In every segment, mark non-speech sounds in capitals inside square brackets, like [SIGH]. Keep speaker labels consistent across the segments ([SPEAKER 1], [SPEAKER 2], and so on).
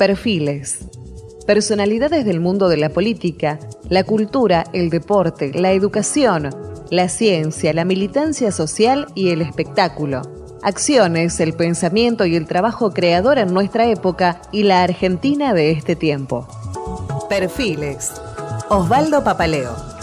[SPEAKER 1] Perfiles. Personalidades del mundo de la política, la cultura, el deporte, la educación, la ciencia, la militancia social y el espectáculo. Acciones, el pensamiento y el trabajo creador en nuestra época y la Argentina de este tiempo. Perfiles. Osvaldo Papaleo.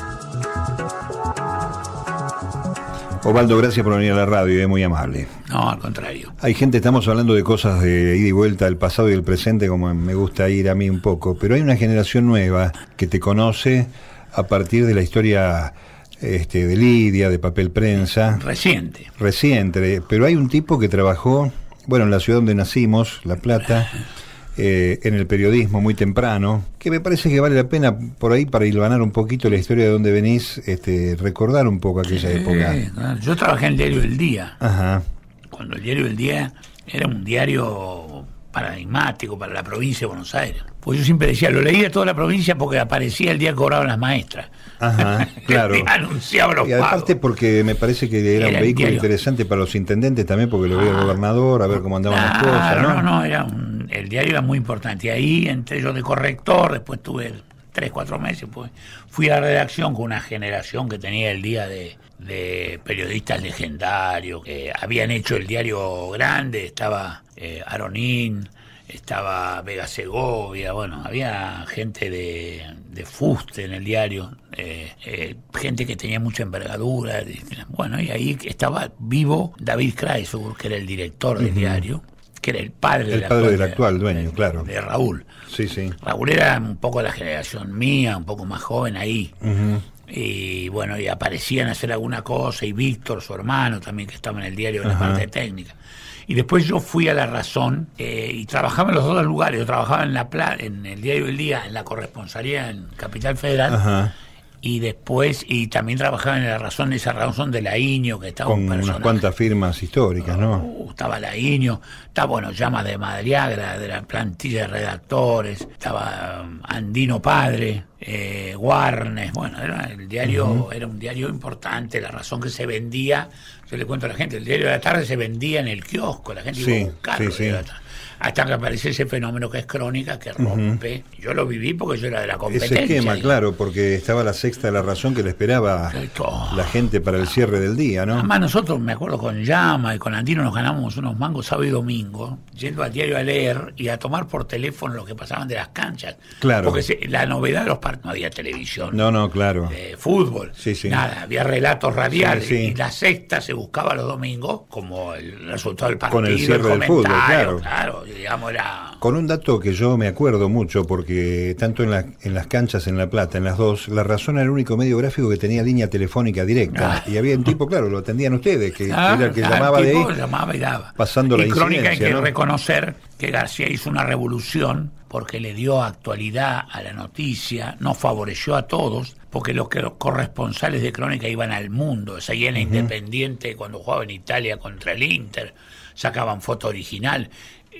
[SPEAKER 2] Osvaldo, gracias por venir a la radio, es muy amable.
[SPEAKER 3] No, al contrario.
[SPEAKER 2] Hay gente, estamos hablando de cosas de ida y vuelta, del pasado y del presente, como me gusta ir a mí un poco, pero hay una generación nueva que te conoce a partir de la historia este, de Lidia, de papel prensa.
[SPEAKER 3] Reciente.
[SPEAKER 2] Reciente, pero hay un tipo que trabajó, bueno, en la ciudad donde nacimos, La Plata, [LAUGHS] eh, en el periodismo muy temprano, que me parece que vale la pena por ahí para hilvanar un poquito la historia de dónde venís, este, recordar un poco aquella época.
[SPEAKER 3] Yo trabajé en el diario El Día.
[SPEAKER 2] Ajá.
[SPEAKER 3] Cuando el diario El Día era un diario paradigmático para la provincia de Buenos Aires. Pues yo siempre decía, lo leía toda la provincia porque aparecía el día que cobraban las maestras.
[SPEAKER 2] Ajá, [LAUGHS] claro.
[SPEAKER 3] anunciaba los
[SPEAKER 2] Y aparte porque me parece que era, un vehículo interesante para los intendentes también, porque lo veía el gobernador, a ver cómo andaban las cosas, ¿no?
[SPEAKER 3] No, no, era el diario era muy importante. Y ahí entré yo de corrector, después tuve tres, cuatro meses, pues fui a la redacción con una generación que tenía el día de, de periodistas legendarios, que habían hecho el diario grande, estaba eh, Aronín, estaba Vega Segovia, bueno, había gente de, de fuste en el diario, eh, eh, gente que tenía mucha envergadura, bueno, y ahí estaba vivo David Kreisberg, que era el director del diario, que era el padre,
[SPEAKER 2] el
[SPEAKER 3] del,
[SPEAKER 2] padre
[SPEAKER 3] actual,
[SPEAKER 2] del actual dueño, claro.
[SPEAKER 3] De Raúl.
[SPEAKER 2] Sí, sí.
[SPEAKER 3] Raúl era un poco la generación mía, un poco más joven ahí. Y bueno, y aparecían a hacer alguna cosa, y Víctor, su hermano, también que estaba en el diario en la parte técnica. Y después yo fui a La Razón eh, y trabajaba en los dos lugares. Yo trabajaba en la Pla- en el Diario del Día, en la corresponsalía en Capital Federal.
[SPEAKER 2] Ajá.
[SPEAKER 3] Y después, y también trabajaba en La Razón, esa Razón de Laíño, que estaba
[SPEAKER 2] Con
[SPEAKER 3] un
[SPEAKER 2] unas cuantas firmas históricas, ¿no?
[SPEAKER 3] Uh, estaba Laíño, estaba, bueno, Llama de Madriaga, de la plantilla de redactores, estaba um, Andino Padre, eh, Warnes, bueno, era el diario, era un diario importante, la razón que se vendía, yo le cuento a la gente, el diario de la tarde se vendía en el kiosco, la gente
[SPEAKER 2] Sí,
[SPEAKER 3] iba a buscarlo.
[SPEAKER 2] sí, sí.
[SPEAKER 3] Hasta que aparece ese fenómeno que es crónica, que rompe. Yo lo viví porque yo era de la competencia.
[SPEAKER 2] Ese esquema, claro, porque estaba la sexta de la razón que le esperaba la gente para el cierre del día, ¿no?
[SPEAKER 3] Además nosotros, me acuerdo, con Llama y con Andino nos ganamos unos mangos sábado y domingo, yendo al diario a leer y a tomar por teléfono lo que pasaban de las canchas.
[SPEAKER 2] Claro.
[SPEAKER 3] Porque se- la novedad de los partidos, no había televisión,
[SPEAKER 2] No, no, claro.
[SPEAKER 3] eh, fútbol,
[SPEAKER 2] Sí, sí.
[SPEAKER 3] nada, había relatos radiales
[SPEAKER 2] Sí,
[SPEAKER 3] y la sexta se buscaba los domingos como el resultado del partido,
[SPEAKER 2] Con el cierre del fútbol, claro.
[SPEAKER 3] claro,
[SPEAKER 2] Con un dato que yo me acuerdo mucho, porque tanto en, la- en las canchas en La Plata, en las dos, La Razón era el único medio gráfico que tenía línea telefónica directa.
[SPEAKER 3] Ah.
[SPEAKER 2] Y había un tipo, claro, lo atendían ustedes, que
[SPEAKER 3] Ah,
[SPEAKER 2] era el que llamaba de ahí.
[SPEAKER 3] llamaba y daba.
[SPEAKER 2] pasando la
[SPEAKER 3] y Crónica hay que
[SPEAKER 2] ¿no?
[SPEAKER 3] reconocer que García hizo una revolución porque le dio actualidad a la noticia, nos favoreció a todos, porque los que los corresponsales de Crónica iban al mundo, seguían la Independiente cuando jugaba en Italia contra el Inter, sacaban foto original.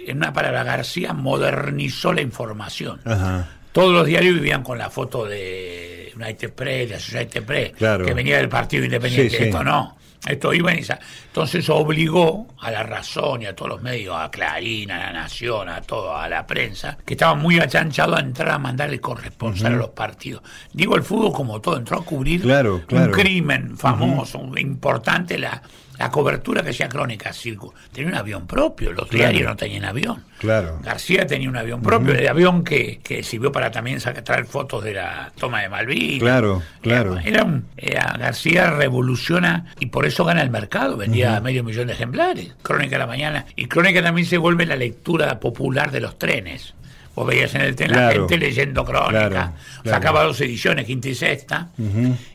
[SPEAKER 3] En una palabra, García modernizó la información.
[SPEAKER 2] Ajá.
[SPEAKER 3] Todos los diarios vivían con la foto de United Press, de Associated Press,
[SPEAKER 2] Claro.
[SPEAKER 3] que venía del Partido Independiente.
[SPEAKER 2] Sí, sí.
[SPEAKER 3] Esto no. Esto iba y sa- Entonces obligó a la razón y a todos los medios, a Clarín, a la Nación, a todo, a la prensa, que estaban muy achanchados a entrar a mandar el corresponsal a los partidos. Digo, el fútbol como todo, entró a cubrir
[SPEAKER 2] Claro, claro.
[SPEAKER 3] un crimen famoso, un- importante, la, la cobertura que hacía Crónica Circo. Tenía un avión propio, los
[SPEAKER 2] Claro.
[SPEAKER 3] diarios no tenían avión.
[SPEAKER 2] Claro.
[SPEAKER 3] García tenía un avión propio, el avión que, que sirvió para también sacar, traer fotos de la toma de Malvinas.
[SPEAKER 2] Claro, claro.
[SPEAKER 3] Era, era un- era- García revoluciona y por eso gana el mercado, vendía medio millón de ejemplares. Crónica de la mañana. Y Crónica también se vuelve la lectura popular de los trenes. Vos veías en el tren la gente leyendo crónica.
[SPEAKER 2] Claro.
[SPEAKER 3] Sacaba dos ediciones, quinta y sexta.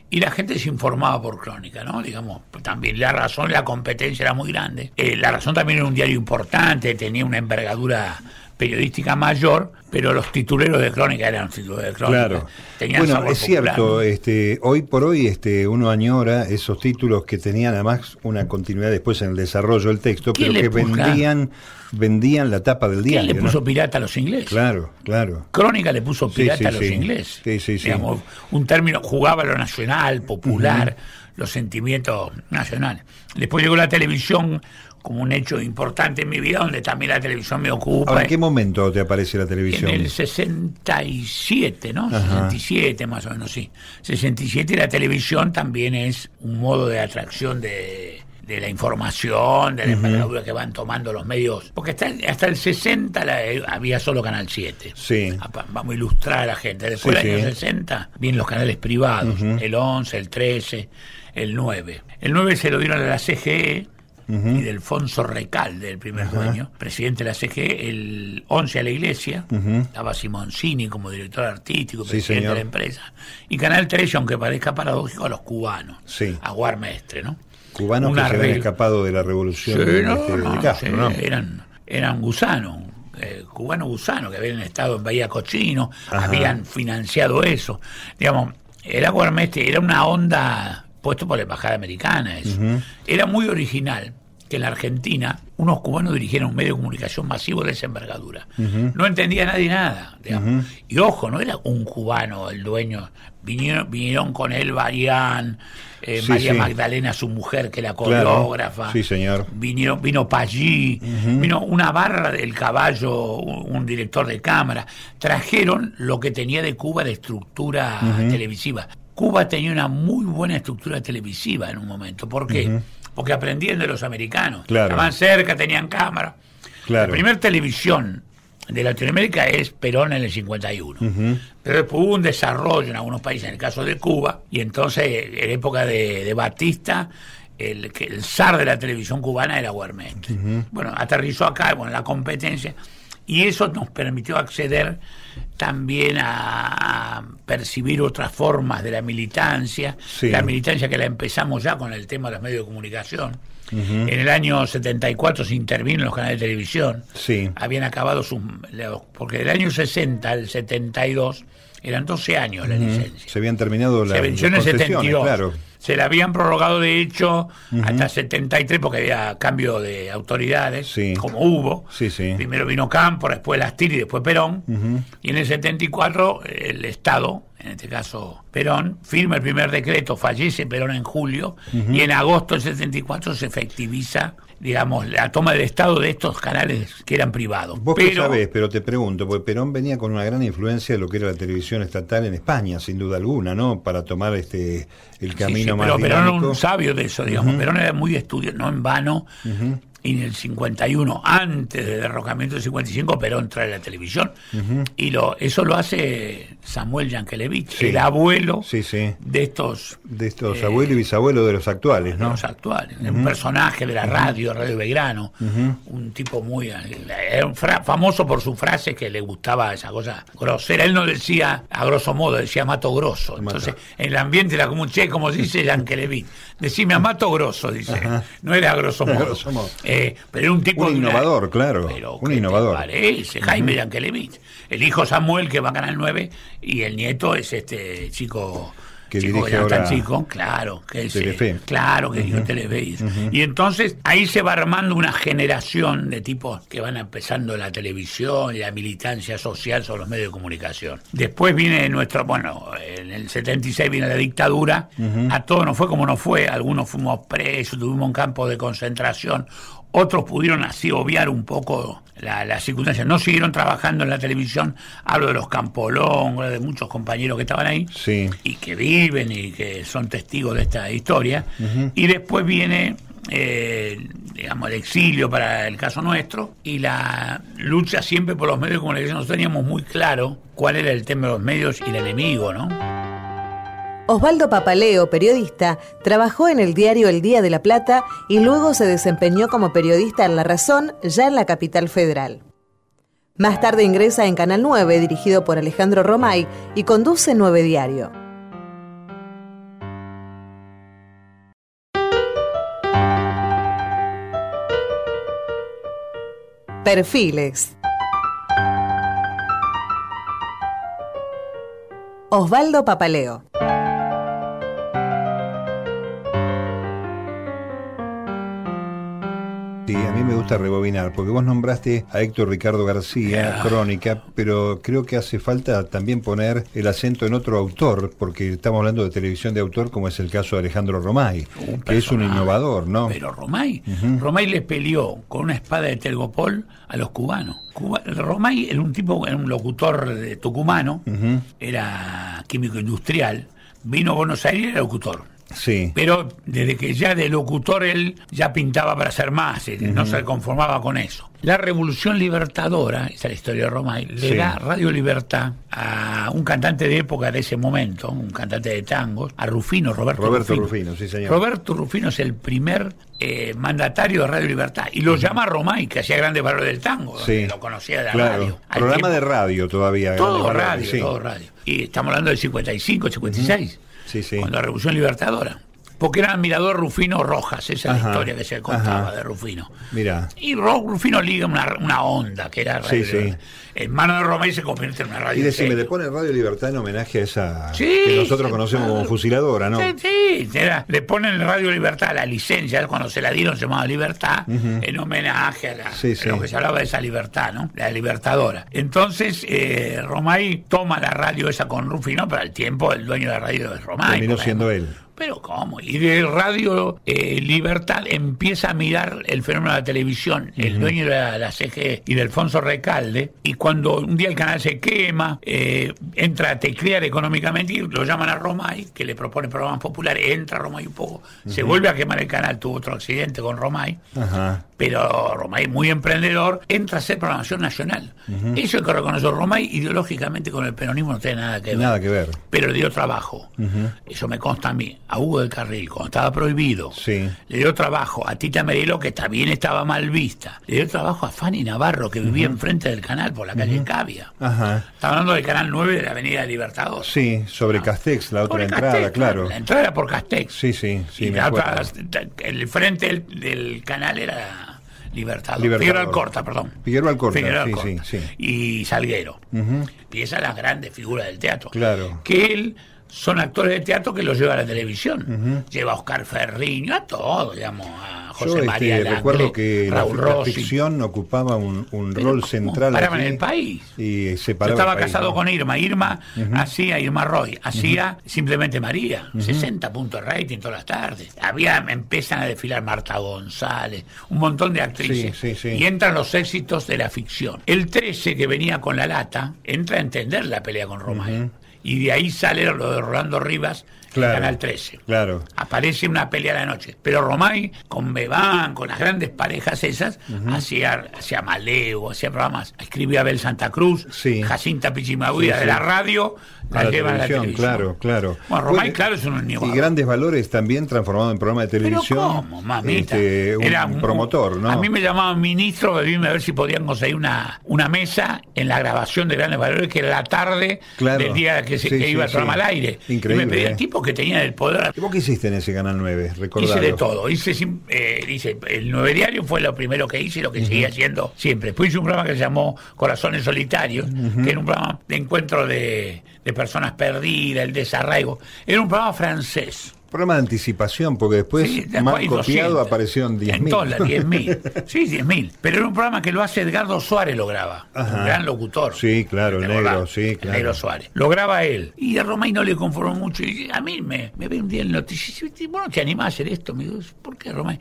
[SPEAKER 3] Y la gente se informaba por crónica, ¿no? Digamos, también la razón, la competencia era muy grande. Eh, la razón también era un diario importante, tenía una envergadura periodística mayor, pero los tituleros de crónica eran los tituleros de crónica.
[SPEAKER 2] Claro.
[SPEAKER 3] Tenían
[SPEAKER 2] Bueno,
[SPEAKER 3] sabor
[SPEAKER 2] es
[SPEAKER 3] popular,
[SPEAKER 2] cierto, este, hoy por hoy este, uno añora esos títulos que tenían además una continuidad después en el desarrollo del texto,
[SPEAKER 3] ¿Quién
[SPEAKER 2] pero que
[SPEAKER 3] puso?
[SPEAKER 2] vendían, vendían la tapa del
[SPEAKER 3] ¿Quién
[SPEAKER 2] diario.
[SPEAKER 3] le puso
[SPEAKER 2] ¿no?
[SPEAKER 3] pirata a los ingleses?
[SPEAKER 2] Claro, claro.
[SPEAKER 3] Crónica le puso pirata
[SPEAKER 2] sí,
[SPEAKER 3] a los
[SPEAKER 2] sí.
[SPEAKER 3] ingleses.
[SPEAKER 2] Sí, sí, sí.
[SPEAKER 3] Digamos, un término, jugaba lo nacional, popular, los sentimientos nacionales. Después llegó la televisión como un hecho importante en mi vida donde también la televisión me ocupa.
[SPEAKER 2] Ahora, ¿en qué momento te aparece la televisión?
[SPEAKER 3] En el 67, ¿no? 67 más o menos, sí. 67 la televisión también es un modo de atracción de, la información, de la envergadura que van tomando los medios. Porque hasta, hasta el 60 había solo Canal 7.
[SPEAKER 2] Sí.
[SPEAKER 3] Vamos a ilustrar a la gente. Después del año 60 vienen los canales privados, el 11, el 13, el 9. El 9 se lo dieron a la CGE y de Alfonso Recalde, el primer dueño, presidente de la CG, el 11 a la iglesia, estaba Simoncini como director artístico, presidente de la empresa, y Canal 13, aunque parezca paradójico, a los cubanos, a Guarmestre, ¿no?
[SPEAKER 2] Cubanos que se habían escapado de la revolución este,
[SPEAKER 3] Eran, eran gusanos, eh, cubanos gusanos que habían estado en Bahía Cochino, habían financiado eso. Digamos, el Aguarmestre era una onda puesto por la embajada americana. Eso. Era muy original que en la Argentina unos cubanos dirigieran un medio de comunicación masivo de esa envergadura. No entendía nadie nada. Y ojo, no era un cubano el dueño. Vinieron, vinieron con él Varián, eh, María Magdalena, su mujer, que la coreógrafa.
[SPEAKER 2] Sí, señor.
[SPEAKER 3] Vinieron, vino Pallí, vino una barra del caballo, un, director de cámara. Trajeron lo que tenía de Cuba de estructura televisiva. Cuba tenía una muy buena estructura televisiva en un momento. ¿Por qué? Porque aprendían de los americanos. Estaban cerca, tenían cámara. La primera televisión de Latinoamérica es Perón en el 51. Pero después hubo un desarrollo en algunos países, en el caso de Cuba, y entonces en época de, Batista, el, el zar de la televisión cubana era Guarmete. Bueno, aterrizó acá, bueno, la competencia, y eso nos permitió acceder también a, percibir otras formas de la militancia, la militancia que la empezamos ya con el tema de los medios de comunicación. En el año 74 se intervino en los canales de televisión. Habían acabado sus... Porque del año 60 al 72 eran 12 años la licencia.
[SPEAKER 2] Se habían terminado las,
[SPEAKER 3] se venció en el 72. Claro se la habían prorrogado de hecho hasta 73 porque había cambio de autoridades, como hubo. Primero vino Campo, después Lastir y después Perón. Y en el 74 el Estado, en este caso Perón, firma el primer decreto, fallece Perón en julio y en agosto del 74 se efectiviza digamos, la toma del Estado de estos canales que eran privados.
[SPEAKER 2] Vos pero, sabés, pero te pregunto, porque Perón venía con una gran influencia de lo que era la televisión estatal en España, sin duda alguna, ¿no? Para tomar este el camino más
[SPEAKER 3] pero Perón era un sabio de eso, digamos. Perón era muy estudio, no en vano y en el 51, antes del derrocamiento del 55, Perón trae la televisión. Y lo, eso lo hace Samuel Yankelevich, el abuelo de estos...
[SPEAKER 2] De estos abuelos y bisabuelos de los actuales, ¿no?
[SPEAKER 3] los actuales. Un personaje de la radio, Radio Belgrano, un tipo muy... Era famoso por su frase que le gustaba esa cosa grosera. Él no decía a grosso modo, decía mato grosso. Entonces, en el ambiente era como un che, como dice [LAUGHS] Yankelevich. Decime a mato grosso, dice. No era a grosso [LAUGHS] modo. Eh, pero era un tipo...
[SPEAKER 2] Un innovador, claro. un innovador.
[SPEAKER 3] parece? Jaime Yankelevich. El hijo Samuel, que va a Canal 9, y el nieto es este chico
[SPEAKER 2] que dirige ahora
[SPEAKER 3] chico, claro, que es, Telefe. claro que uh Telefe. Y entonces ahí se va armando una generación de tipos que van empezando la televisión y la militancia social sobre los medios de comunicación. Después viene nuestro, bueno, en el 76 viene la dictadura, a todos nos fue como nos fue, algunos fuimos presos, tuvimos un campo de concentración, otros pudieron así obviar un poco las la circunstancias. No siguieron trabajando en la televisión. Hablo de los Campolón, de muchos compañeros que estaban ahí y que viven y que son testigos de esta historia. Y después viene eh, digamos, el exilio para el caso nuestro y la lucha siempre por los medios de comunicación. Nosotros teníamos muy claro cuál era el tema de los medios y el enemigo, ¿no?
[SPEAKER 1] Osvaldo Papaleo, periodista, trabajó en el diario El Día de la Plata y luego se desempeñó como periodista en La Razón, ya en la capital federal. Más tarde ingresa en Canal 9, dirigido por Alejandro Romay, y conduce Nueve Diario. Perfiles. Osvaldo Papaleo.
[SPEAKER 2] Gusta rebobinar, porque vos nombraste a Héctor Ricardo García,
[SPEAKER 3] Ah.
[SPEAKER 2] Crónica, pero creo que hace falta también poner el acento en otro autor, porque estamos hablando de televisión de autor, como es el caso de Alejandro Romay,
[SPEAKER 3] Un
[SPEAKER 2] que es un innovador, ¿no?
[SPEAKER 3] Pero Romay, Romay le peleó con una espada de Telgopol a los cubanos. Cuba- Romay era un tipo, era un locutor de tucumano, era químico industrial, vino a Buenos Aires y era locutor.
[SPEAKER 2] Sí.
[SPEAKER 3] Pero desde que ya de locutor él ya pintaba para ser más, eh, no se conformaba con eso. La revolución libertadora, esa es la historia de Romay, le
[SPEAKER 2] Sí.
[SPEAKER 3] da Radio Libertad a un cantante de época de ese momento, un cantante de tangos, a Rufino, Roberto,
[SPEAKER 2] Roberto Rufino, sí, señor.
[SPEAKER 3] Roberto Rufino es el primer eh, mandatario de Radio Libertad y lo llama Romay, que hacía grandes valores del tango,
[SPEAKER 2] Sí.
[SPEAKER 3] lo conocía de la
[SPEAKER 2] claro.
[SPEAKER 3] radio. Al
[SPEAKER 2] Programa
[SPEAKER 3] tiempo-
[SPEAKER 2] de radio todavía.
[SPEAKER 3] todo radio, todo radio. Y estamos hablando del 55, 56,
[SPEAKER 2] Sí,
[SPEAKER 3] cuando la Revolución Libertadora. Porque era admirador Rufino Rojas, esa es la historia que se contaba
[SPEAKER 2] ajá.
[SPEAKER 3] de Rufino.
[SPEAKER 2] Mira.
[SPEAKER 3] Y Rufino liga una, una onda, que era Radio
[SPEAKER 2] Sí, sí.
[SPEAKER 3] En mano de Romay se convierte en una radio.
[SPEAKER 2] Y decime, le pone Radio Libertad en homenaje a esa
[SPEAKER 3] Sí,
[SPEAKER 2] que nosotros conocemos como fusiladora, ¿no?
[SPEAKER 3] Sí, sí, era- le ponen Radio Libertad la licencia, cuando se la dieron se llamaba Libertad, en homenaje a, la, lo que se hablaba de esa libertad, ¿no? La libertadora. Entonces, eh, Romay toma la radio esa con Rufino, pero al tiempo el dueño de la radio es Romay.
[SPEAKER 2] Terminó siendo él.
[SPEAKER 3] Pero ¿cómo? Y de Radio eh, Libertad empieza a mirar el fenómeno de la televisión, el dueño de la, la CG y de Alfonso Recalde, y cuando un día el canal se quema, eh, entra a teclear económicamente y lo llaman a Romay, que le propone programas populares, entra Romay un poco, se vuelve a quemar el canal, tuvo otro accidente con Romay,
[SPEAKER 2] Ajá.
[SPEAKER 3] Pero Romay, muy emprendedor, entra a hacer programación nacional. Eso hay que reconocer, Romay ideológicamente con el peronismo no tiene nada que ver
[SPEAKER 2] Nada que ver.
[SPEAKER 3] pero le dio trabajo. Eso me consta a mí. A Hugo del Carril, cuando estaba prohibido,
[SPEAKER 2] Sí.
[SPEAKER 3] le dio trabajo. A Tita Merelo, que también estaba mal vista. Le dio trabajo a Fanny Navarro, que vivía enfrente del canal, por la calle Cavia.
[SPEAKER 2] Ajá.
[SPEAKER 3] Estaba hablando del canal 9 de la Avenida Libertador.
[SPEAKER 2] Sí, sobre Castex, la otra entrada,
[SPEAKER 3] Castex,
[SPEAKER 2] claro.
[SPEAKER 3] La entrada era por Castex.
[SPEAKER 2] Sí, sí, sí,
[SPEAKER 3] y
[SPEAKER 2] me
[SPEAKER 3] la
[SPEAKER 2] acuerdo.
[SPEAKER 3] otra, el frente del, del canal era Libertador.
[SPEAKER 2] Libertador.
[SPEAKER 3] Figueroa Alcorta, perdón.
[SPEAKER 2] Figueroa Alcorta,
[SPEAKER 3] Figueroa
[SPEAKER 2] sí,
[SPEAKER 3] Alcorta.
[SPEAKER 2] sí, sí.
[SPEAKER 3] Y Salguero.
[SPEAKER 2] Ujú.
[SPEAKER 3] Y esa es la grande figura del teatro.
[SPEAKER 2] Claro.
[SPEAKER 3] Que él son actores de teatro que los lleva a la televisión. Lleva a Oscar Ferriño, a todo, digamos, a José
[SPEAKER 2] Yo este,
[SPEAKER 3] María
[SPEAKER 2] recuerdo que la,
[SPEAKER 3] Raúl
[SPEAKER 2] la
[SPEAKER 3] Rossi.
[SPEAKER 2] ficción ocupaba un, un rol
[SPEAKER 3] ¿cómo?
[SPEAKER 2] central
[SPEAKER 3] Paraban en el país.
[SPEAKER 2] y se
[SPEAKER 3] Yo estaba
[SPEAKER 2] el país,
[SPEAKER 3] casado
[SPEAKER 2] ¿no?
[SPEAKER 3] con Irma. Irma hacía Irma Roy, hacía simplemente María. 60 puntos de rating todas las tardes. Había, empiezan a desfilar Marta González, un montón de actrices.
[SPEAKER 2] Sí, sí, sí.
[SPEAKER 3] Y entran los éxitos de la ficción. El 13, que venía con la lata, entra a entender la pelea con Romay. Y de ahí sale lo de Rolando Rivas,
[SPEAKER 2] Claro.
[SPEAKER 3] Canal 13.
[SPEAKER 2] Claro.
[SPEAKER 3] Aparece una pelea a la noche. Pero Romay, con Bebán, con las grandes parejas esas, hacía, hacía Maleo, hacía programas. Escribía Abel Santa Cruz,
[SPEAKER 2] Sí.
[SPEAKER 3] Jacinta Pichimahuida
[SPEAKER 2] Sí,
[SPEAKER 3] de la radio, la,
[SPEAKER 2] la
[SPEAKER 3] la
[SPEAKER 2] televisión, claro, claro.
[SPEAKER 3] Bueno, Romay, claro, es un
[SPEAKER 2] Y
[SPEAKER 3] innovador.
[SPEAKER 2] grandes valores también transformado en programa de
[SPEAKER 3] Pero
[SPEAKER 2] televisión.
[SPEAKER 3] ¿cómo, mamita?
[SPEAKER 2] Este, un
[SPEAKER 3] Era
[SPEAKER 2] promotor, ¿no?
[SPEAKER 3] A mí me llamaban ministro irme a ver si podían conseguir una, una mesa en la grabación de Grandes Valores, que era la tarde
[SPEAKER 2] Claro.
[SPEAKER 3] del día que, se,
[SPEAKER 2] Sí,
[SPEAKER 3] que
[SPEAKER 2] sí,
[SPEAKER 3] iba el
[SPEAKER 2] sí.
[SPEAKER 3] programa al aire.
[SPEAKER 2] Increíble,
[SPEAKER 3] Y me pedían
[SPEAKER 2] ¿eh?
[SPEAKER 3] tipos que tenían el poder
[SPEAKER 2] ¿Y ¿Vos qué hiciste en ese Canal 9? Recordalo.
[SPEAKER 3] Hice de todo. Hice, eh, hice el nueve diario fue lo primero que hice y lo que seguía haciendo siempre. Después hice un programa que se llamó Corazones Solitarios, que era un programa de encuentro de, de personas perdidas, el desarraigo. Era un programa francés.
[SPEAKER 2] Programa de anticipación, porque después,
[SPEAKER 3] Sí, después hay
[SPEAKER 2] copiado,
[SPEAKER 3] 200.
[SPEAKER 2] aparecieron 10.000.
[SPEAKER 3] En todas las 10.000. Sí, 10.000. Pero era un programa que lo hace Edgardo Suárez, lo graba.
[SPEAKER 2] Ajá.
[SPEAKER 3] Un gran locutor.
[SPEAKER 2] Sí, claro, el
[SPEAKER 3] ¿Te
[SPEAKER 2] negro,
[SPEAKER 3] acordás?
[SPEAKER 2] sí,
[SPEAKER 3] El
[SPEAKER 2] claro.
[SPEAKER 3] negro Suárez. Lo graba él. Y a Romay no le conformó mucho. Y a mí me, me ve un día en el noticiero. y dice, Vos no te animás a hacer esto. Me digo, ¿por qué, Romay?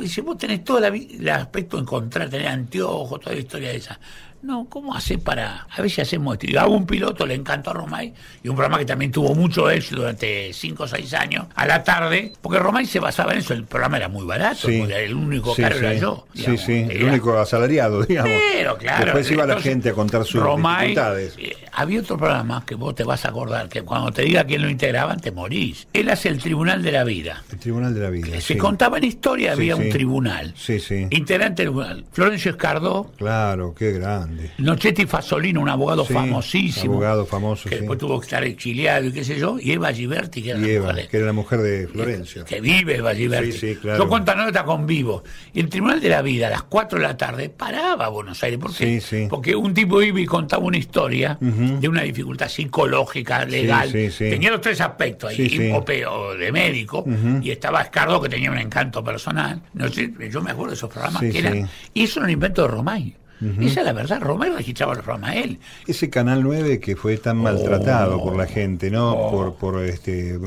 [SPEAKER 3] Dice, vos tenés todo la el aspecto de encontrar, tenés anteojos, toda la historia esa. No, ¿cómo hace para.? A si hacemos esto. Y hago un piloto, le encantó a Romay, y un programa que también tuvo mucho éxito durante 5 o 6 años, a la tarde, porque Romay se basaba en eso. El programa era muy barato,
[SPEAKER 2] Sí.
[SPEAKER 3] porque el único
[SPEAKER 2] Sí,
[SPEAKER 3] caro
[SPEAKER 2] sí.
[SPEAKER 3] era yo.
[SPEAKER 2] Sí,
[SPEAKER 3] digamos.
[SPEAKER 2] sí, el
[SPEAKER 3] Era-
[SPEAKER 2] único asalariado, digamos.
[SPEAKER 3] pero claro.
[SPEAKER 2] Después iba la gente a contar sus
[SPEAKER 3] Romay,
[SPEAKER 2] dificultades.
[SPEAKER 3] eh, había otro programa que vos te vas a acordar, que cuando te diga quién lo integraban, te morís. Él hace el Tribunal de la Vida.
[SPEAKER 2] El Tribunal de la Vida.
[SPEAKER 3] Se
[SPEAKER 2] sí.
[SPEAKER 3] contaba en historia,
[SPEAKER 2] Sí,
[SPEAKER 3] había un tribunal.
[SPEAKER 2] Sí, sí.
[SPEAKER 3] Integrante del tribunal. Florencio Escardó,
[SPEAKER 2] Claro, qué grande.
[SPEAKER 3] Nochetti Fasolino, un abogado
[SPEAKER 2] Sí,
[SPEAKER 3] famosísimo.
[SPEAKER 2] abogado famoso,
[SPEAKER 3] Que
[SPEAKER 2] sí.
[SPEAKER 3] después tuvo que estar exiliado y qué sé yo. Y Eva Giberti, que era
[SPEAKER 2] Y
[SPEAKER 3] la
[SPEAKER 2] Eva,
[SPEAKER 3] mujer de-
[SPEAKER 2] que era la mujer mujer de Florencio.
[SPEAKER 3] Que vive Valliberti.
[SPEAKER 2] Sí, sí, claro.
[SPEAKER 3] Yo cuento anécdota con vivo. Y el Tribunal de la Vida, a las 4 de la tarde, paraba a Buenos Aires. ¿Por qué? Porque un tipo iba y contaba una historia de una dificultad psicológica, legal.
[SPEAKER 2] sí, sí.
[SPEAKER 3] Tenía los tres aspectos ahí, o de médico, y estaba Escardo, que tenía un encanto personal. No sé, yo me acuerdo de esos programas que eran. Y eso era un invento de Romay. Esa es la verdad, Romay registraba los programas él.
[SPEAKER 2] Ese Canal 9 que fue tan maltratado por la gente, ¿no?
[SPEAKER 3] Oh.
[SPEAKER 2] Por, por este,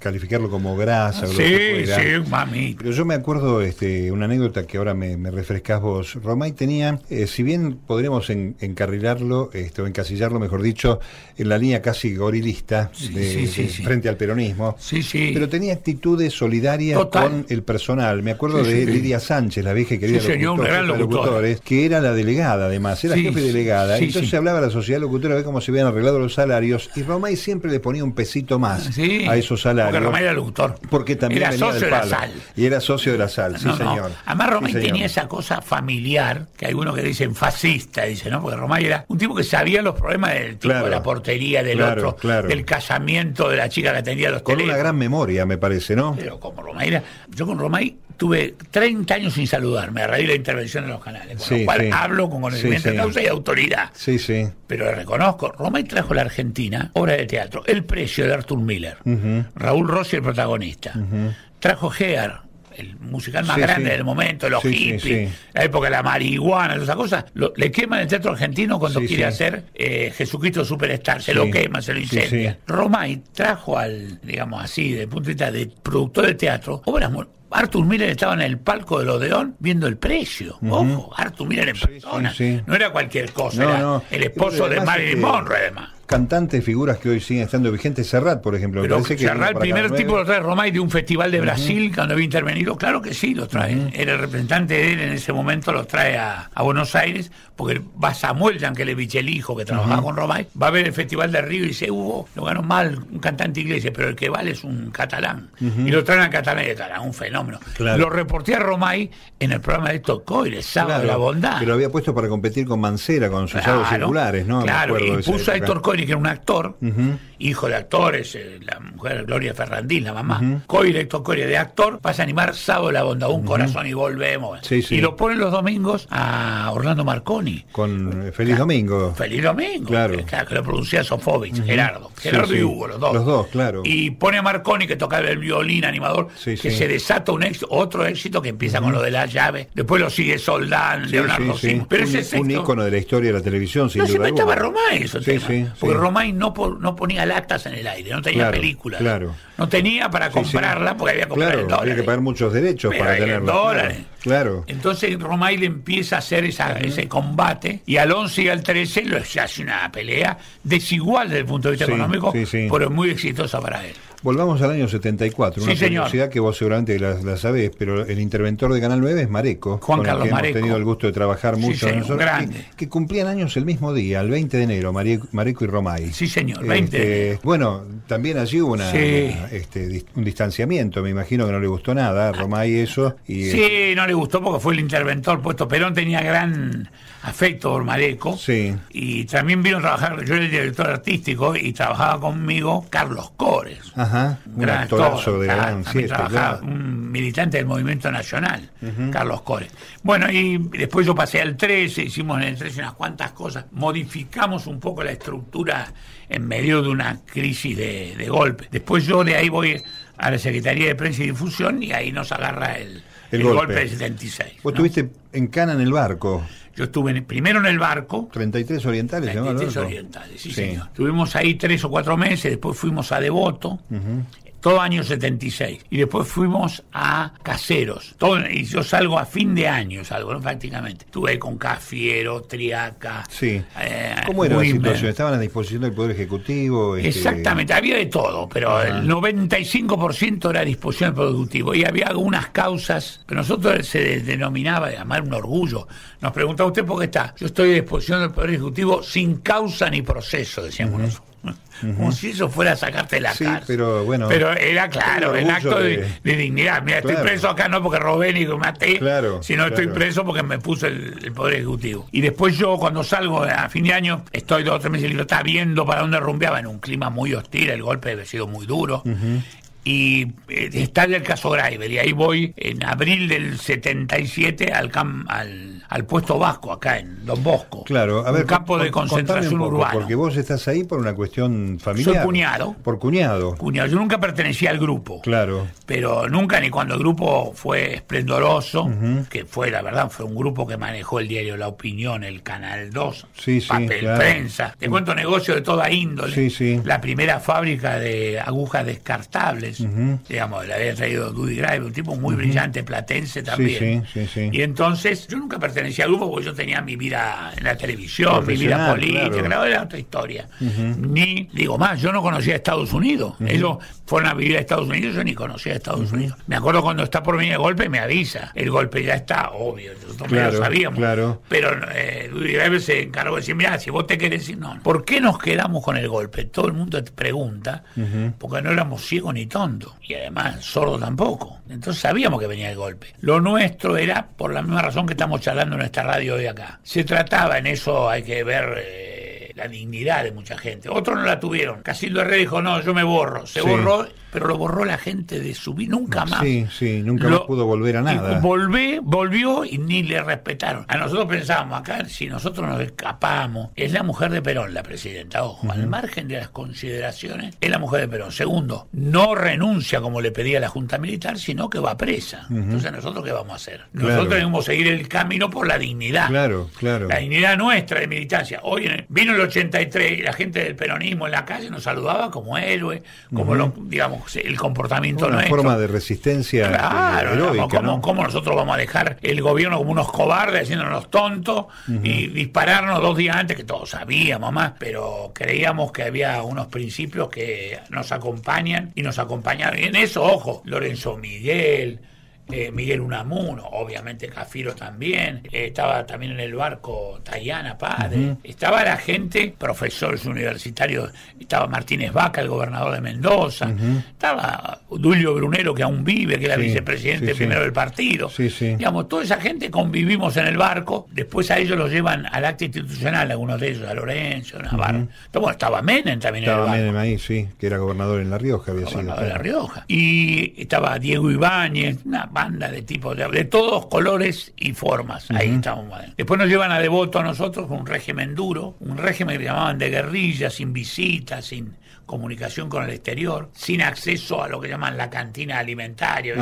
[SPEAKER 2] calificarlo como grasa o lo
[SPEAKER 3] Sí, sí, mami.
[SPEAKER 2] Pero yo me acuerdo este, una anécdota que ahora me, me refrescás vos. Romay tenía, eh, si bien podríamos en- encarrilarlo, este, o encasillarlo, mejor dicho, en la línea casi gorilista
[SPEAKER 3] Sí,
[SPEAKER 2] de-
[SPEAKER 3] sí, sí,
[SPEAKER 2] de-
[SPEAKER 3] sí.
[SPEAKER 2] frente al peronismo,
[SPEAKER 3] Sí, sí.
[SPEAKER 2] pero tenía actitudes solidarias
[SPEAKER 3] Total.
[SPEAKER 2] con el personal. Me acuerdo de. Lidia Sánchez, la vieja y querida
[SPEAKER 3] Sí, señor,
[SPEAKER 2] de locutores, que era la delegada además, era
[SPEAKER 3] Sí,
[SPEAKER 2] jefe delegada.
[SPEAKER 3] sí,
[SPEAKER 2] Entonces
[SPEAKER 3] sí.
[SPEAKER 2] hablaba a la sociedad locutora de cómo se habían arreglado los salarios y Romay siempre le ponía un pesito más a esos salarios.
[SPEAKER 3] Porque Romay era locutor.
[SPEAKER 2] Porque también
[SPEAKER 3] era
[SPEAKER 2] venía
[SPEAKER 3] socio
[SPEAKER 2] del
[SPEAKER 3] de la sal.
[SPEAKER 2] Y era socio de la sal, sí
[SPEAKER 3] No, no.
[SPEAKER 2] señor.
[SPEAKER 3] Además, Romay
[SPEAKER 2] señor.
[SPEAKER 3] tenía esa cosa familiar, que hay unos que dicen fascista, dice, ¿no? Porque Romay era un tipo que sabía los problemas del tipo
[SPEAKER 2] Claro.
[SPEAKER 3] de la portería, del
[SPEAKER 2] Claro,
[SPEAKER 3] otro,
[SPEAKER 2] claro.
[SPEAKER 3] del casamiento de la chica que atendía los
[SPEAKER 2] Con una
[SPEAKER 3] teléfonos.
[SPEAKER 2] gran memoria, me parece, ¿no?
[SPEAKER 3] Pero como Romay era. Yo con Romay tuve 30 años sin saludarme a raíz de la intervención en los canales. Con
[SPEAKER 2] Sí,
[SPEAKER 3] lo cual
[SPEAKER 2] sí.
[SPEAKER 3] hablo con conocimiento
[SPEAKER 2] Sí,
[SPEAKER 3] de causa y autoridad.
[SPEAKER 2] Sí, sí.
[SPEAKER 3] Pero le reconozco, Romay trajo a la Argentina obra de teatro. El precio de Arthur Miller. Raúl Rossi, el protagonista. Trajo Gear, el musical más
[SPEAKER 2] Sí,
[SPEAKER 3] grande
[SPEAKER 2] sí.
[SPEAKER 3] del momento, los
[SPEAKER 2] Sí,
[SPEAKER 3] hippies, la época de la marihuana, todas esas cosas. Lo- le queman el teatro argentino cuando quiere hacer eh, Jesucristo Superstar. Se lo quema, se lo incendia. Romay trajo al, digamos así, el punto de vista de productor de teatro, obras Arthur Miller estaba en el palco del Odeón viendo el precio. Ojo, Arthur Miller en persona.
[SPEAKER 2] sí, sí.
[SPEAKER 3] No era cualquier cosa,
[SPEAKER 2] No,
[SPEAKER 3] era
[SPEAKER 2] no.
[SPEAKER 3] el esposo de Marilyn Monroe, además.
[SPEAKER 2] Cantantes, figuras que hoy siguen estando vigentes. Serrat, por ejemplo.
[SPEAKER 3] Pero
[SPEAKER 2] que
[SPEAKER 3] Serrat, el primer tipo
[SPEAKER 2] 9.
[SPEAKER 3] lo trae Romay de un festival de Brasil cuando había intervenido. Claro que sí, lo trae. Era el representante de él en ese momento, lo trae a, a Buenos Aires, porque va Samuel Yankelevich, el hijo que trabajaba con Romay, va a ver el festival de Río y dice, Hugo, lo ganó mal un cantante inglés, pero el que vale es un catalán. Y lo traen a catalán y de catalán, un fenómeno.
[SPEAKER 2] Claro.
[SPEAKER 3] Lo reporté a Romay en el programa de el sábado de la bondad.
[SPEAKER 2] Que lo había puesto para competir con Mancera, con sus
[SPEAKER 3] Claro,
[SPEAKER 2] circulares, ¿no?
[SPEAKER 3] Claro, y puso a. Héctor Coiri, que era un actor, hijo de actores, eh, la mujer Gloria Ferrandín, la mamá. Coiri, Héctor Coiri de actor, pasa a animar Sábado la Bondad, un corazón y volvemos.
[SPEAKER 2] Sí, sí.
[SPEAKER 3] Y lo ponen los domingos a Orlando Marconi.
[SPEAKER 2] Con eh, Feliz Domingo.
[SPEAKER 3] Feliz domingo.
[SPEAKER 2] Claro.
[SPEAKER 3] Que, que lo producía Sofovich, Gerardo. Gerardo
[SPEAKER 2] sí.
[SPEAKER 3] y Hugo, los dos.
[SPEAKER 2] Los dos, claro.
[SPEAKER 3] Y pone a Marconi, que tocaba el violín animador,
[SPEAKER 2] Sí,
[SPEAKER 3] que
[SPEAKER 2] sí.
[SPEAKER 3] se desata un éxito, otro éxito que empieza con lo de la llave. Después lo sigue Soldán,
[SPEAKER 2] Sí,
[SPEAKER 3] Leonardo
[SPEAKER 2] sí, sí.
[SPEAKER 3] Pero
[SPEAKER 2] un,
[SPEAKER 3] ese
[SPEAKER 2] un ícono de la historia de la televisión, sin
[SPEAKER 3] no se
[SPEAKER 2] duda
[SPEAKER 3] inventaba. Romay eso
[SPEAKER 2] Sí,
[SPEAKER 3] tema.
[SPEAKER 2] sí,
[SPEAKER 3] porque. Romay no, no ponía latas en el aire, no tenía
[SPEAKER 2] Claro,
[SPEAKER 3] películas.
[SPEAKER 2] claro.
[SPEAKER 3] No tenía para comprarla porque había que comprar
[SPEAKER 2] Claro,
[SPEAKER 3] en
[SPEAKER 2] había que pagar muchos derechos
[SPEAKER 3] Pero
[SPEAKER 2] para
[SPEAKER 3] en
[SPEAKER 2] tenerla.
[SPEAKER 3] dólares.
[SPEAKER 2] Claro.
[SPEAKER 3] Entonces Romay le empieza a hacer esa, ese combate y al 11 y al 13 lo, se hace una pelea desigual desde el punto de vista económico, pero muy exitosa para él.
[SPEAKER 2] Volvamos al año 74, una
[SPEAKER 3] Sí, señor.
[SPEAKER 2] curiosidad que vos seguramente la, la sabés, pero el interventor de Canal 9 es Mareco,
[SPEAKER 3] Juan
[SPEAKER 2] con el
[SPEAKER 3] Carlos
[SPEAKER 2] que
[SPEAKER 3] Mareco.
[SPEAKER 2] hemos tenido el gusto de trabajar
[SPEAKER 3] Sí,
[SPEAKER 2] mucho
[SPEAKER 3] señor,
[SPEAKER 2] nosotros, que, que cumplían años el mismo día, el 20 de enero, Mareco, Mareco y Romay.
[SPEAKER 3] Sí, señor, 20 de
[SPEAKER 2] Este,
[SPEAKER 3] enero.
[SPEAKER 2] Bueno, también allí hubo una,
[SPEAKER 3] Sí.
[SPEAKER 2] una, este, un distanciamiento, me imagino que no le gustó nada a Romay eso. Y,
[SPEAKER 3] Sí, no le gustó porque fue el interventor puesto. Perón tenía gran afecto por Mareco.
[SPEAKER 2] Sí.
[SPEAKER 3] Y también vino a trabajar, yo era el director artístico y trabajaba conmigo Carlos Cores.
[SPEAKER 2] Ajá, un
[SPEAKER 3] gran actor,
[SPEAKER 2] de gran siesta,
[SPEAKER 3] trabajaba,
[SPEAKER 2] claro.
[SPEAKER 3] un militante del movimiento nacional, Carlos Cores. Bueno, y después yo pasé al 13, hicimos en el 13 unas cuantas cosas, modificamos un poco la estructura en medio de una crisis de, de golpe. Después yo de ahí voy a la Secretaría de Prensa y Difusión y ahí nos agarra el,
[SPEAKER 2] El
[SPEAKER 3] el
[SPEAKER 2] golpe.
[SPEAKER 3] golpe. del 76.
[SPEAKER 2] Vos
[SPEAKER 3] ¿no?
[SPEAKER 2] estuviste en Cana en el barco,
[SPEAKER 3] Yo estuve en- primero en el barco,
[SPEAKER 2] 33 orientales, ¿se llama el
[SPEAKER 3] 33
[SPEAKER 2] barco?
[SPEAKER 3] orientales, sí,
[SPEAKER 2] Sí.
[SPEAKER 3] señor. Estuvimos ahí tres o cuatro meses, después fuimos a Devoto, todo año 76. Y después fuimos a Caseros. Todo, y yo salgo a fin de año, salgo ¿no? prácticamente. Estuve con Cafiero, Triaca.
[SPEAKER 2] Sí.
[SPEAKER 3] eh,
[SPEAKER 2] ¿Cómo era la situación? ¿Estaban a disposición del Poder Ejecutivo? este,
[SPEAKER 3] Exactamente, había de todo, pero el 95% era a disposición del Productivo y había algunas causas, pero nosotros se de- denominaba, era un orgullo, nos preguntaba usted por qué está. Yo estoy a disposición del Poder Ejecutivo sin causa ni proceso, decíamos nosotros. Como si eso fuera a sacarte la
[SPEAKER 2] Sí,
[SPEAKER 3] cárcel.
[SPEAKER 2] pero bueno.
[SPEAKER 3] Pero era claro,
[SPEAKER 2] El
[SPEAKER 3] acto de,
[SPEAKER 2] de-
[SPEAKER 3] de dignidad. Mira, estoy preso acá no porque robé ni maté,
[SPEAKER 2] Claro,
[SPEAKER 3] sino estoy preso porque me puso el, el Poder Ejecutivo. Y después yo, cuando salgo a fin de año, estoy dos o tres meses en libertad viendo para dónde rumbeaba en un clima muy hostil, el golpe había sido muy duro. Y eh, estalla el caso Graiber y ahí voy en abril del 77 al, cam, al, al puesto vasco acá en Don Bosco.
[SPEAKER 2] Claro, a ver,
[SPEAKER 3] un campo de concentración
[SPEAKER 2] poco,
[SPEAKER 3] urbana.
[SPEAKER 2] Porque vos estás ahí por una cuestión familiar.
[SPEAKER 3] Soy cuñado.
[SPEAKER 2] Por cuñado.
[SPEAKER 3] Cuñado, Yo nunca pertenecía al grupo.
[SPEAKER 2] Claro.
[SPEAKER 3] pero nunca ni cuando el grupo fue esplendoroso, que fue la verdad, fue un grupo que manejó el diario La Opinión, el Canal 2,
[SPEAKER 2] Sí, sí,
[SPEAKER 3] papel
[SPEAKER 2] claro.
[SPEAKER 3] prensa, te cuento negocio de toda índole,
[SPEAKER 2] Sí, sí.
[SPEAKER 3] la primera fábrica de agujas descartables, digamos, la había traído Dudy Grive, un tipo muy brillante, platense también.
[SPEAKER 2] sí, sí, sí.
[SPEAKER 3] Y entonces yo nunca pertenecía al grupo porque yo tenía mi vida en la televisión, mi vida política,
[SPEAKER 2] claro.
[SPEAKER 3] claro, era otra historia. Ni, digo más, yo no conocía Estados Unidos. Ellos fueron a vivir a Estados Unidos, yo ni conocía Estados Unidos. Me acuerdo cuando está por venir el golpe, me avisa. El golpe ya está, obvio, nosotros ya
[SPEAKER 2] Claro,
[SPEAKER 3] lo sabíamos.
[SPEAKER 2] claro.
[SPEAKER 3] Pero eh, Dudy Graver se encargó de decir, mira, si vos te querés decir, no, ¿por qué nos quedamos con el golpe? Todo el mundo te pregunta, porque no éramos ciegos ni tontos. Y además, sordos tampoco. Entonces sabíamos que venía el golpe. Lo nuestro era por la misma razón que estamos charlando en esta radio hoy acá. Se trataba, en eso hay que ver... eh, la dignidad de mucha gente. Otros no la tuvieron. Casildo Herrera dijo, no, yo me borro. Se
[SPEAKER 2] Sí.
[SPEAKER 3] borró, pero lo borró la gente de su vida. Nunca más.
[SPEAKER 2] Sí, sí, nunca
[SPEAKER 3] Lo-
[SPEAKER 2] más pudo volver a nada.
[SPEAKER 3] volvé, volvió y ni le respetaron. A nosotros pensábamos, acá, si nosotros nos escapamos, es la mujer de Perón, la presidenta. Ojo, al margen de las consideraciones, es la mujer de Perón. Segundo, no renuncia como le pedía la Junta Militar, sino que va presa. Entonces, ¿nosotros qué vamos a hacer? Nosotros
[SPEAKER 2] Claro.
[SPEAKER 3] debemos seguir el camino por la dignidad.
[SPEAKER 2] Claro, claro.
[SPEAKER 3] La dignidad nuestra de militancia. Hoy en el- vino el 83 y la gente del peronismo en la calle nos saludaba como héroe, como lo, digamos, el comportamiento
[SPEAKER 2] Una
[SPEAKER 3] nuestro.
[SPEAKER 2] forma de resistencia eh,
[SPEAKER 3] Claro,
[SPEAKER 2] heroica,
[SPEAKER 3] ¿cómo,
[SPEAKER 2] ¿no?
[SPEAKER 3] cómo nosotros vamos a dejar el gobierno como unos cobardes, haciéndonos tontos y dispararnos dos días antes, que todos sabíamos más, pero creíamos que había unos principios que nos acompañan y nos acompañaron. Y en eso, ojo, Lorenzo Miguel. Eh, Miguel Unamuno, obviamente Cafiro también, eh, estaba también en el barco Tayana Padre, estaba la gente, profesores universitarios, estaba Martínez Vaca, el gobernador de Mendoza, estaba Dulio Brunero, que aún vive, que era
[SPEAKER 2] Sí,
[SPEAKER 3] vicepresidente
[SPEAKER 2] sí, sí.
[SPEAKER 3] primero del partido.
[SPEAKER 2] Sí, sí.
[SPEAKER 3] Digamos, toda esa gente convivimos en el barco, después a ellos los llevan al acta institucional, algunos de ellos, a Lorenzo, Navarro. Pero bueno, estaba Menem también en
[SPEAKER 2] Estaba
[SPEAKER 3] el barco.
[SPEAKER 2] Menem ahí, sí, que era gobernador en La Rioja, había sido.
[SPEAKER 3] gobernador de La. Rioja. Y estaba Diego Ibáñez, una banda de tipos, de, de todos colores y formas. Ahí estábamos. Después nos llevan a Devoto a nosotros, un régimen duro, un régimen que llamaban de guerrilla, sin visitas, sin comunicación con el exterior, sin acceso a lo que llaman la cantina alimentaria.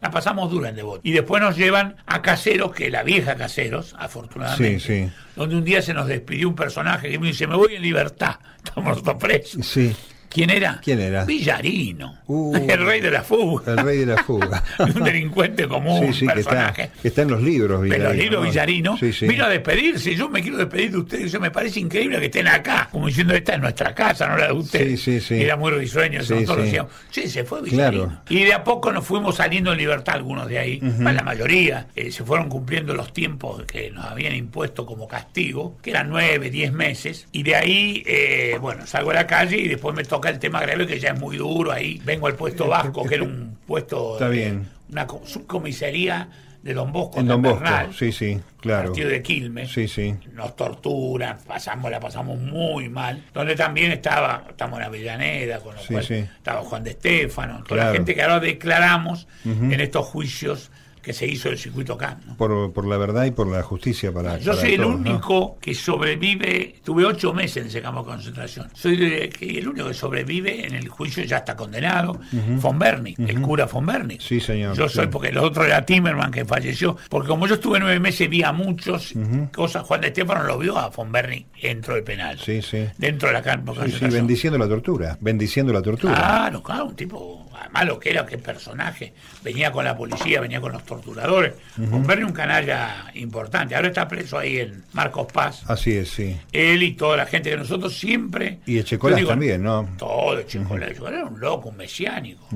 [SPEAKER 3] La pasamos dura en Devoto. Y después nos llevan a Caseros, que la vieja Caseros, afortunadamente,
[SPEAKER 2] Sí, sí.
[SPEAKER 3] donde un día se nos despidió un personaje que me dice, me voy en libertad, [LAUGHS] estamos presos.
[SPEAKER 2] Sí,
[SPEAKER 3] ¿Quién era?
[SPEAKER 2] ¿Quién era?
[SPEAKER 3] Villarino.
[SPEAKER 2] Uh. [LAUGHS]
[SPEAKER 3] el rey de la fuga.
[SPEAKER 2] el rey de la fuga. [LAUGHS]
[SPEAKER 3] un delincuente común,
[SPEAKER 2] sí, sí,
[SPEAKER 3] un
[SPEAKER 2] que está,
[SPEAKER 3] personaje.
[SPEAKER 2] que está en los libros, Villarino,
[SPEAKER 3] el libro
[SPEAKER 2] ¿no?
[SPEAKER 3] Villarino
[SPEAKER 2] Sí,
[SPEAKER 3] vino a despedirse. Yo me quiero despedir de ustedes. Eso me parece increíble que estén acá. Como diciendo, esta es nuestra casa, no la de ustedes.
[SPEAKER 2] Sí, sí, sí.
[SPEAKER 3] Era muy risueño.
[SPEAKER 2] Sí,
[SPEAKER 3] nosotros
[SPEAKER 2] sí.
[SPEAKER 3] decíamos, sí, se fue Villarino.
[SPEAKER 2] Claro.
[SPEAKER 3] Y de a poco nos fuimos saliendo en libertad algunos de ahí. Bueno, La mayoría. eh, se fueron cumpliendo los tiempos que nos habían impuesto como castigo, que eran nueve, diez meses. Y de ahí, eh, bueno, salgo a la calle y después me toca el tema grave que ya es muy duro.Í vengo al puesto vasco, que era un puesto...
[SPEAKER 2] Está bien.
[SPEAKER 3] Una co- subcomisaría de Don Bosco.
[SPEAKER 2] En Don Bosco,
[SPEAKER 3] Bernal,
[SPEAKER 2] sí, sí, claro.
[SPEAKER 3] Partido de Quilmes.
[SPEAKER 2] Sí, sí.
[SPEAKER 3] Nos torturan, pasamos, la pasamos muy mal. Donde también estaba, estamos en Avellaneda, con lo
[SPEAKER 2] Sí,
[SPEAKER 3] cual
[SPEAKER 2] sí.
[SPEAKER 3] estaba Juan de Estefano, toda
[SPEAKER 2] Claro.
[SPEAKER 3] la gente que ahora declaramos en estos juicios que se hizo el circuito acá. ¿no?
[SPEAKER 2] Por, por la verdad y por la justicia para
[SPEAKER 3] Yo
[SPEAKER 2] para
[SPEAKER 3] soy el
[SPEAKER 2] todos, ¿no?
[SPEAKER 3] único que sobrevive, tuve ocho meses en ese campo de concentración. Soy el único que sobrevive en el juicio, ya está condenado, von Berni, el cura von Berni.
[SPEAKER 2] Sí, señor,
[SPEAKER 3] Yo soy, porque el otro era Timerman que falleció, porque como yo estuve nueve meses, vi a muchos cosas. Juan de Estefano lo vio a von Berni dentro del penal.
[SPEAKER 2] Sí, sí.
[SPEAKER 3] Dentro de la campo de
[SPEAKER 2] Sí, sí,
[SPEAKER 3] concentración.
[SPEAKER 2] bendiciendo la tortura, bendiciendo la tortura.
[SPEAKER 3] Claro, claro, un tipo, además lo que era, qué personaje. Venía con la policía, venía con los torturadores. Von Berni un canalla importante. Ahora está preso ahí en Marcos Paz.
[SPEAKER 2] Así es, sí.
[SPEAKER 3] Él y toda la gente que nosotros siempre.
[SPEAKER 2] Y Echecolás
[SPEAKER 3] digo,
[SPEAKER 2] también, ¿no?
[SPEAKER 3] Todo, Echecolás. Echecolás era un loco, un mesiánico.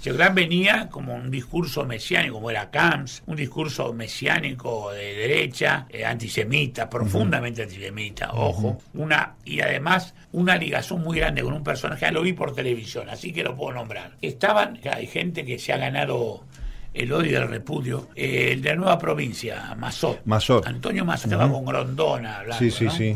[SPEAKER 3] Echecolás venía como un discurso mesiánico, como era Camps, un discurso mesiánico de derecha, eh, antisemita, profundamente antisemita, ojo. una Y además, una ligazón muy grande con un personaje, ya lo vi por televisión, así que lo puedo nombrar. Estaban, hay gente que se ha ganado el odio y el repudio, eh, el de la nueva provincia, Mazot.
[SPEAKER 2] Mazot.
[SPEAKER 3] Antonio Mazot estaba con Grondona hablando.
[SPEAKER 2] Sí, sí,
[SPEAKER 3] ¿no?
[SPEAKER 2] sí.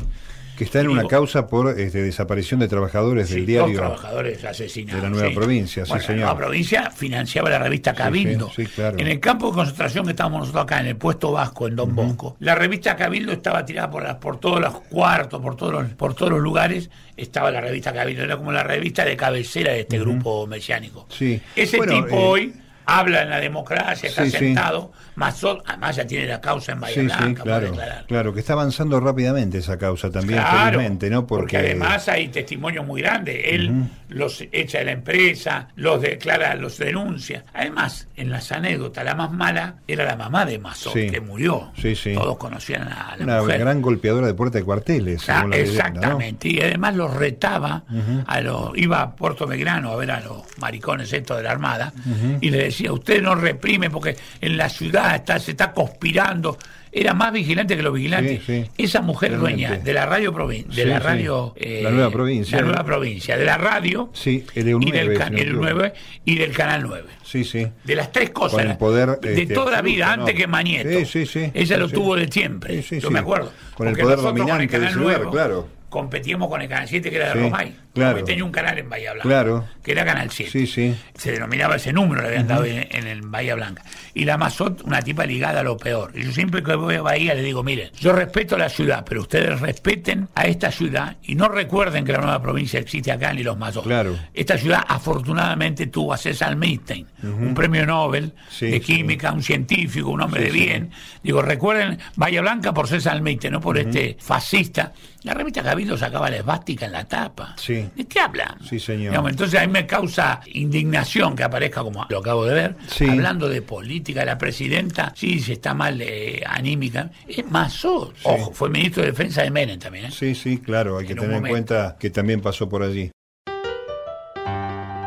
[SPEAKER 2] Que está en
[SPEAKER 3] Y
[SPEAKER 2] una
[SPEAKER 3] digo,
[SPEAKER 2] causa por este, desaparición de trabajadores
[SPEAKER 3] sí,
[SPEAKER 2] del
[SPEAKER 3] dos
[SPEAKER 2] diario.
[SPEAKER 3] trabajadores asesinados.
[SPEAKER 2] de la nueva
[SPEAKER 3] sí.
[SPEAKER 2] provincia, sí, señor.
[SPEAKER 3] La nueva provincia financiaba la revista Cabildo.
[SPEAKER 2] claro.
[SPEAKER 3] En el campo de concentración que estábamos nosotros acá, en el puesto Vasco, en Don Bosco, la revista Cabildo estaba tirada por, las, por todos los cuartos, por todos los, por todos los lugares, estaba la revista Cabildo. Era como la revista de cabecera de este grupo mesiánico.
[SPEAKER 2] Sí.
[SPEAKER 3] Ese
[SPEAKER 2] Bueno,
[SPEAKER 3] tipo
[SPEAKER 2] eh,
[SPEAKER 3] hoy habla en la democracia, está
[SPEAKER 2] Sí, sí.
[SPEAKER 3] sentado, Mazot, además ya tiene la causa en Bahía
[SPEAKER 2] Sí, sí,
[SPEAKER 3] Blanca para
[SPEAKER 2] claro,
[SPEAKER 3] declarar.
[SPEAKER 2] claro, que está avanzando rápidamente esa causa también,
[SPEAKER 3] Claro,
[SPEAKER 2] felizmente, ¿no?
[SPEAKER 3] porque... además hay testimonios muy grandes. Él los echa de la empresa, los declara, los denuncia. Además, en las anécdotas, la más mala era la mamá de Mazot,
[SPEAKER 2] Sí.
[SPEAKER 3] que murió.
[SPEAKER 2] Sí, sí.
[SPEAKER 3] Todos conocían a la
[SPEAKER 2] una
[SPEAKER 3] mujer.
[SPEAKER 2] gran golpeadora de puerta de cuarteles,
[SPEAKER 3] Ah,
[SPEAKER 2] según la leyenda, ¿no?
[SPEAKER 3] exactamente. Y además los retaba, a los, iba a Puerto Belgrano a ver a los maricones estos de la Armada y le decía, usted no reprime porque en la ciudad está, se está conspirando. Era más vigilante que los vigilantes.
[SPEAKER 2] Sí, sí.
[SPEAKER 3] Esa mujer
[SPEAKER 2] Realmente.
[SPEAKER 3] dueña de la radio provin- de
[SPEAKER 2] Sí,
[SPEAKER 3] la radio eh,
[SPEAKER 2] La Nueva Provincia.
[SPEAKER 3] la nueva provincia, de la radio
[SPEAKER 2] Sí, el EU9,
[SPEAKER 3] y, del can- el
[SPEAKER 2] Club.
[SPEAKER 3] 9 y del canal 9.
[SPEAKER 2] Sí, sí.
[SPEAKER 3] De las tres cosas.
[SPEAKER 2] Con el poder,
[SPEAKER 3] de
[SPEAKER 2] este,
[SPEAKER 3] toda la vida,
[SPEAKER 2] ¿no?
[SPEAKER 3] antes que Mañeto.
[SPEAKER 2] Sí, sí, sí.
[SPEAKER 3] Ella lo tuvo de siempre.
[SPEAKER 2] Sí, sí,
[SPEAKER 3] Yo me acuerdo.
[SPEAKER 2] Con el
[SPEAKER 3] Porque
[SPEAKER 2] poder
[SPEAKER 3] nosotros
[SPEAKER 2] dominante
[SPEAKER 3] el
[SPEAKER 2] de ese
[SPEAKER 3] Canal
[SPEAKER 2] lugar, claro.
[SPEAKER 3] Competíamos con el Canal 7, que era de Romay.
[SPEAKER 2] Claro.
[SPEAKER 3] Tenía un canal en Bahía Blanca.
[SPEAKER 2] Claro.
[SPEAKER 3] Que era Canal 7.
[SPEAKER 2] Sí, sí.
[SPEAKER 3] Se denominaba ese número, le habían dado en, en Bahía Blanca. Y la Mazot, una tipa ligada a lo peor. Y yo siempre que voy a Bahía le digo, miren, yo respeto la ciudad, pero ustedes respeten a esta ciudad y no recuerden que la nueva provincia existe acá ni los Mazot.
[SPEAKER 2] Claro.
[SPEAKER 3] Esta ciudad afortunadamente tuvo a César Milstein, un premio Nobel
[SPEAKER 2] Sí,
[SPEAKER 3] de química, un científico, un hombre de bien. Digo, recuerden Bahía Blanca por César Milstein, no por este fascista. La revista Cabildo sacaba la esvástica en la tapa.
[SPEAKER 2] Sí.
[SPEAKER 3] ¿De qué hablan?
[SPEAKER 2] Sí, señor.
[SPEAKER 3] Digamos, entonces a mí me causa indignación que aparezca como lo acabo de ver,
[SPEAKER 2] Sí.
[SPEAKER 3] hablando de política. La presidenta, sí, si está mal eh, anímica, es Mazot. Ojo, fue ministro de Defensa de Menem también. ¿eh?
[SPEAKER 2] Sí, sí, claro, hay que
[SPEAKER 3] En
[SPEAKER 2] tener en cuenta que también pasó por allí.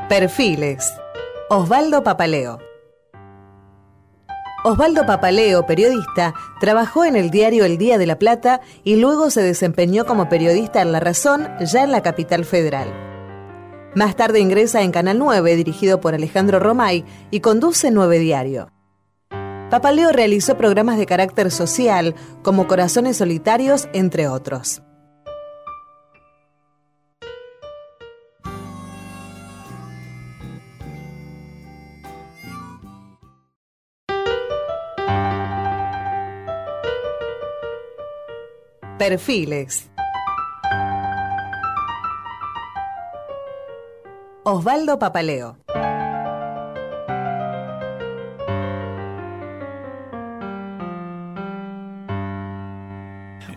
[SPEAKER 1] Perfiles. Osvaldo Papaleo. Osvaldo Papaleo, periodista, trabajó en el diario El Día de la Plata y luego se desempeñó como periodista en La Razón, ya en la capital federal. Más tarde ingresa en Canal 9, dirigido por Alejandro Romay, y conduce Nueve Diario. Papaleo realizó programas de carácter social, como Corazones Solitarios, entre otros. Perfiles. Osvaldo Papaleo.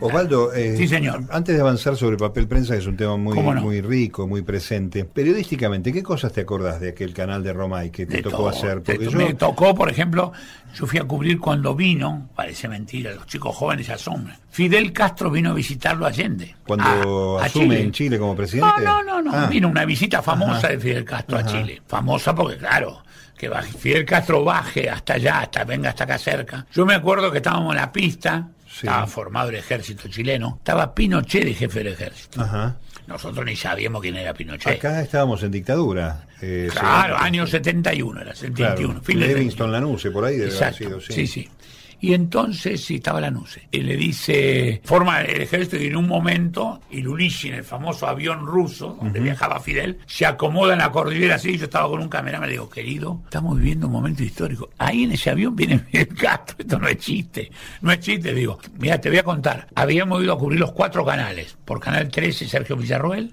[SPEAKER 2] Osvaldo, eh,
[SPEAKER 3] Sí, señor.
[SPEAKER 2] antes de avanzar sobre papel prensa, que es un tema muy, muy rico, muy presente, periodísticamente, ¿qué cosas te acordás de aquel canal de Romay que te
[SPEAKER 3] De
[SPEAKER 2] tocó
[SPEAKER 3] todo.
[SPEAKER 2] hacer? Porque yo,
[SPEAKER 3] Me tocó, por ejemplo, yo fui a cubrir cuando vino, parece mentira, los chicos jóvenes se asombran. Fidel Castro vino a visitarlo a Allende.
[SPEAKER 2] cuando
[SPEAKER 3] a- a
[SPEAKER 2] asume
[SPEAKER 3] Chile.
[SPEAKER 2] en Chile como presidente.
[SPEAKER 3] No, no, no, no.
[SPEAKER 2] Ah,
[SPEAKER 3] Vino una visita famosa
[SPEAKER 2] Ajá.
[SPEAKER 3] de Fidel Castro
[SPEAKER 2] Ajá.
[SPEAKER 3] a Chile. Famosa porque, claro, que Fidel Castro baje hasta allá, hasta venga hasta acá cerca. Yo me acuerdo que estábamos en la pista,
[SPEAKER 2] Sí.
[SPEAKER 3] estaba formado el ejército chileno, estaba Pinochet de jefe del ejército.
[SPEAKER 2] Ajá.
[SPEAKER 3] Nosotros ni sabíamos quién era Pinochet.
[SPEAKER 2] Acá estábamos en dictadura. eh,
[SPEAKER 3] claro, año 71 era, 71.
[SPEAKER 2] Claro,
[SPEAKER 3] fin
[SPEAKER 2] Livingston Lanuse, por ahí debe haber sido,
[SPEAKER 3] sí. sí, Y entonces, sí, estaba la NUCE. Y le dice, forma el ejército y en un momento, Ilulishin, el famoso avión ruso, donde viajaba Fidel, se acomoda en la cordillera así, yo estaba con un cameraman, le digo, querido, estamos viviendo un momento histórico. Ahí en ese avión viene [LAUGHS] Fidel Castro, esto no es chiste, no es chiste, digo, mira, te voy a contar, habíamos ido a cubrir los cuatro canales, por Canal 13 Sergio Villarroel,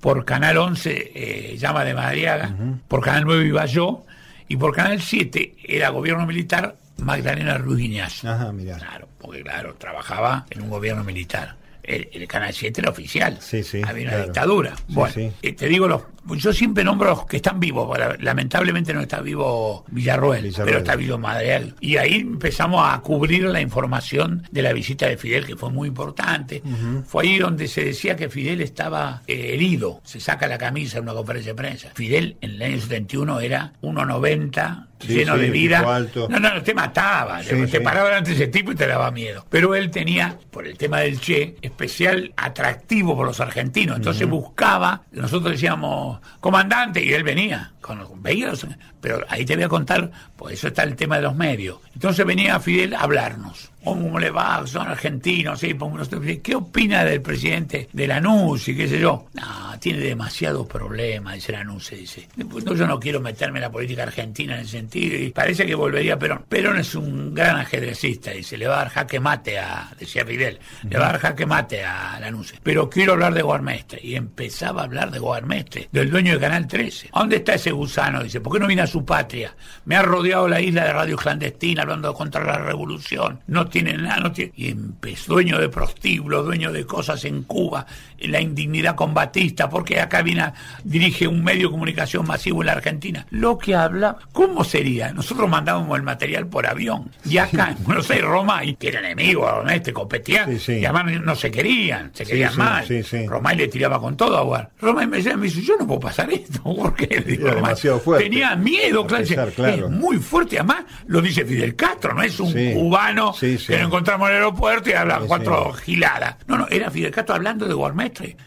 [SPEAKER 3] por Canal 11 eh, Llama de Madariaga, por Canal 9 iba yo, y por Canal 7 era gobierno militar Magdalena Ruiz Guiñazo.
[SPEAKER 2] Ajá, mirá.
[SPEAKER 3] Claro, porque claro, trabajaba en un gobierno militar. El, el Canal 7 era oficial.
[SPEAKER 2] Sí, sí,
[SPEAKER 3] Había una
[SPEAKER 2] claro.
[SPEAKER 3] dictadura.
[SPEAKER 2] Sí,
[SPEAKER 3] bueno,
[SPEAKER 2] sí.
[SPEAKER 3] eh, te digo, los, yo siempre nombro los que están vivos. Lamentablemente no está vivo Villarroel,
[SPEAKER 2] Villarroel.
[SPEAKER 3] pero está vivo Madreal. Y ahí empezamos a cubrir la información de la visita de Fidel, que fue muy importante. Fue ahí donde se decía que Fidel estaba eh, herido. Se saca la camisa en una conferencia de prensa. Fidel en el año 71 era 1,90,
[SPEAKER 2] Sí,
[SPEAKER 3] lleno
[SPEAKER 2] sí,
[SPEAKER 3] de vida. No, no, no, te mataba.
[SPEAKER 2] Sí,
[SPEAKER 3] te paraba delante de ese tipo y te daba miedo. Pero él tenía, por el tema del Che, especial atractivo por los argentinos. Entonces buscaba, nosotros decíamos, comandante, y él venía. Con, veía los- pero ahí te voy a contar, por eso está el tema de los medios. Entonces venía Fidel a hablarnos. ¿Cómo le va? Son argentinos, sí, ¿qué opina del presidente de Lanús y qué sé yo? No, tiene demasiados problemas, dice Lanús, dice. No, yo no quiero meterme en la política argentina en ese sentido y parece que volvería Perón. Perón es un gran ajedrecista, dice, le va a dar jaque mate a, decía Fidel, le va a dar jaque mate a Lanús. Pero quiero hablar de Guarmestre. Y empezaba a hablar de Guarmestre, del dueño de Canal 13. ¿Dónde está ese gusano? Dice, ¿por qué no viene a su patria? Me ha rodeado la isla de radio clandestina hablando contra la revolución. No tiene nada, no tiene... Y empezó, dueño de prostíbulos, dueño de cosas en Cuba, la indignidad combatista, porque acá viene, dirige un medio de comunicación masivo en la Argentina. Lo que habla, ¿cómo sería? Nosotros mandábamos el material por avión. Y acá en Buenos Aires, Roma, que era enemigo, este, competían, y además no se querían, se querían mal. Romay le tiraba con todo a Guar. Romay me decía, me dice, yo no puedo pasar esto, [LAUGHS] porque Tenía miedo, claro, es muy fuerte, además lo dice Fidel Castro, no es un cubano que lo encontramos en el aeropuerto y habla cuatro giladas. No, no, era Fidel Castro hablando de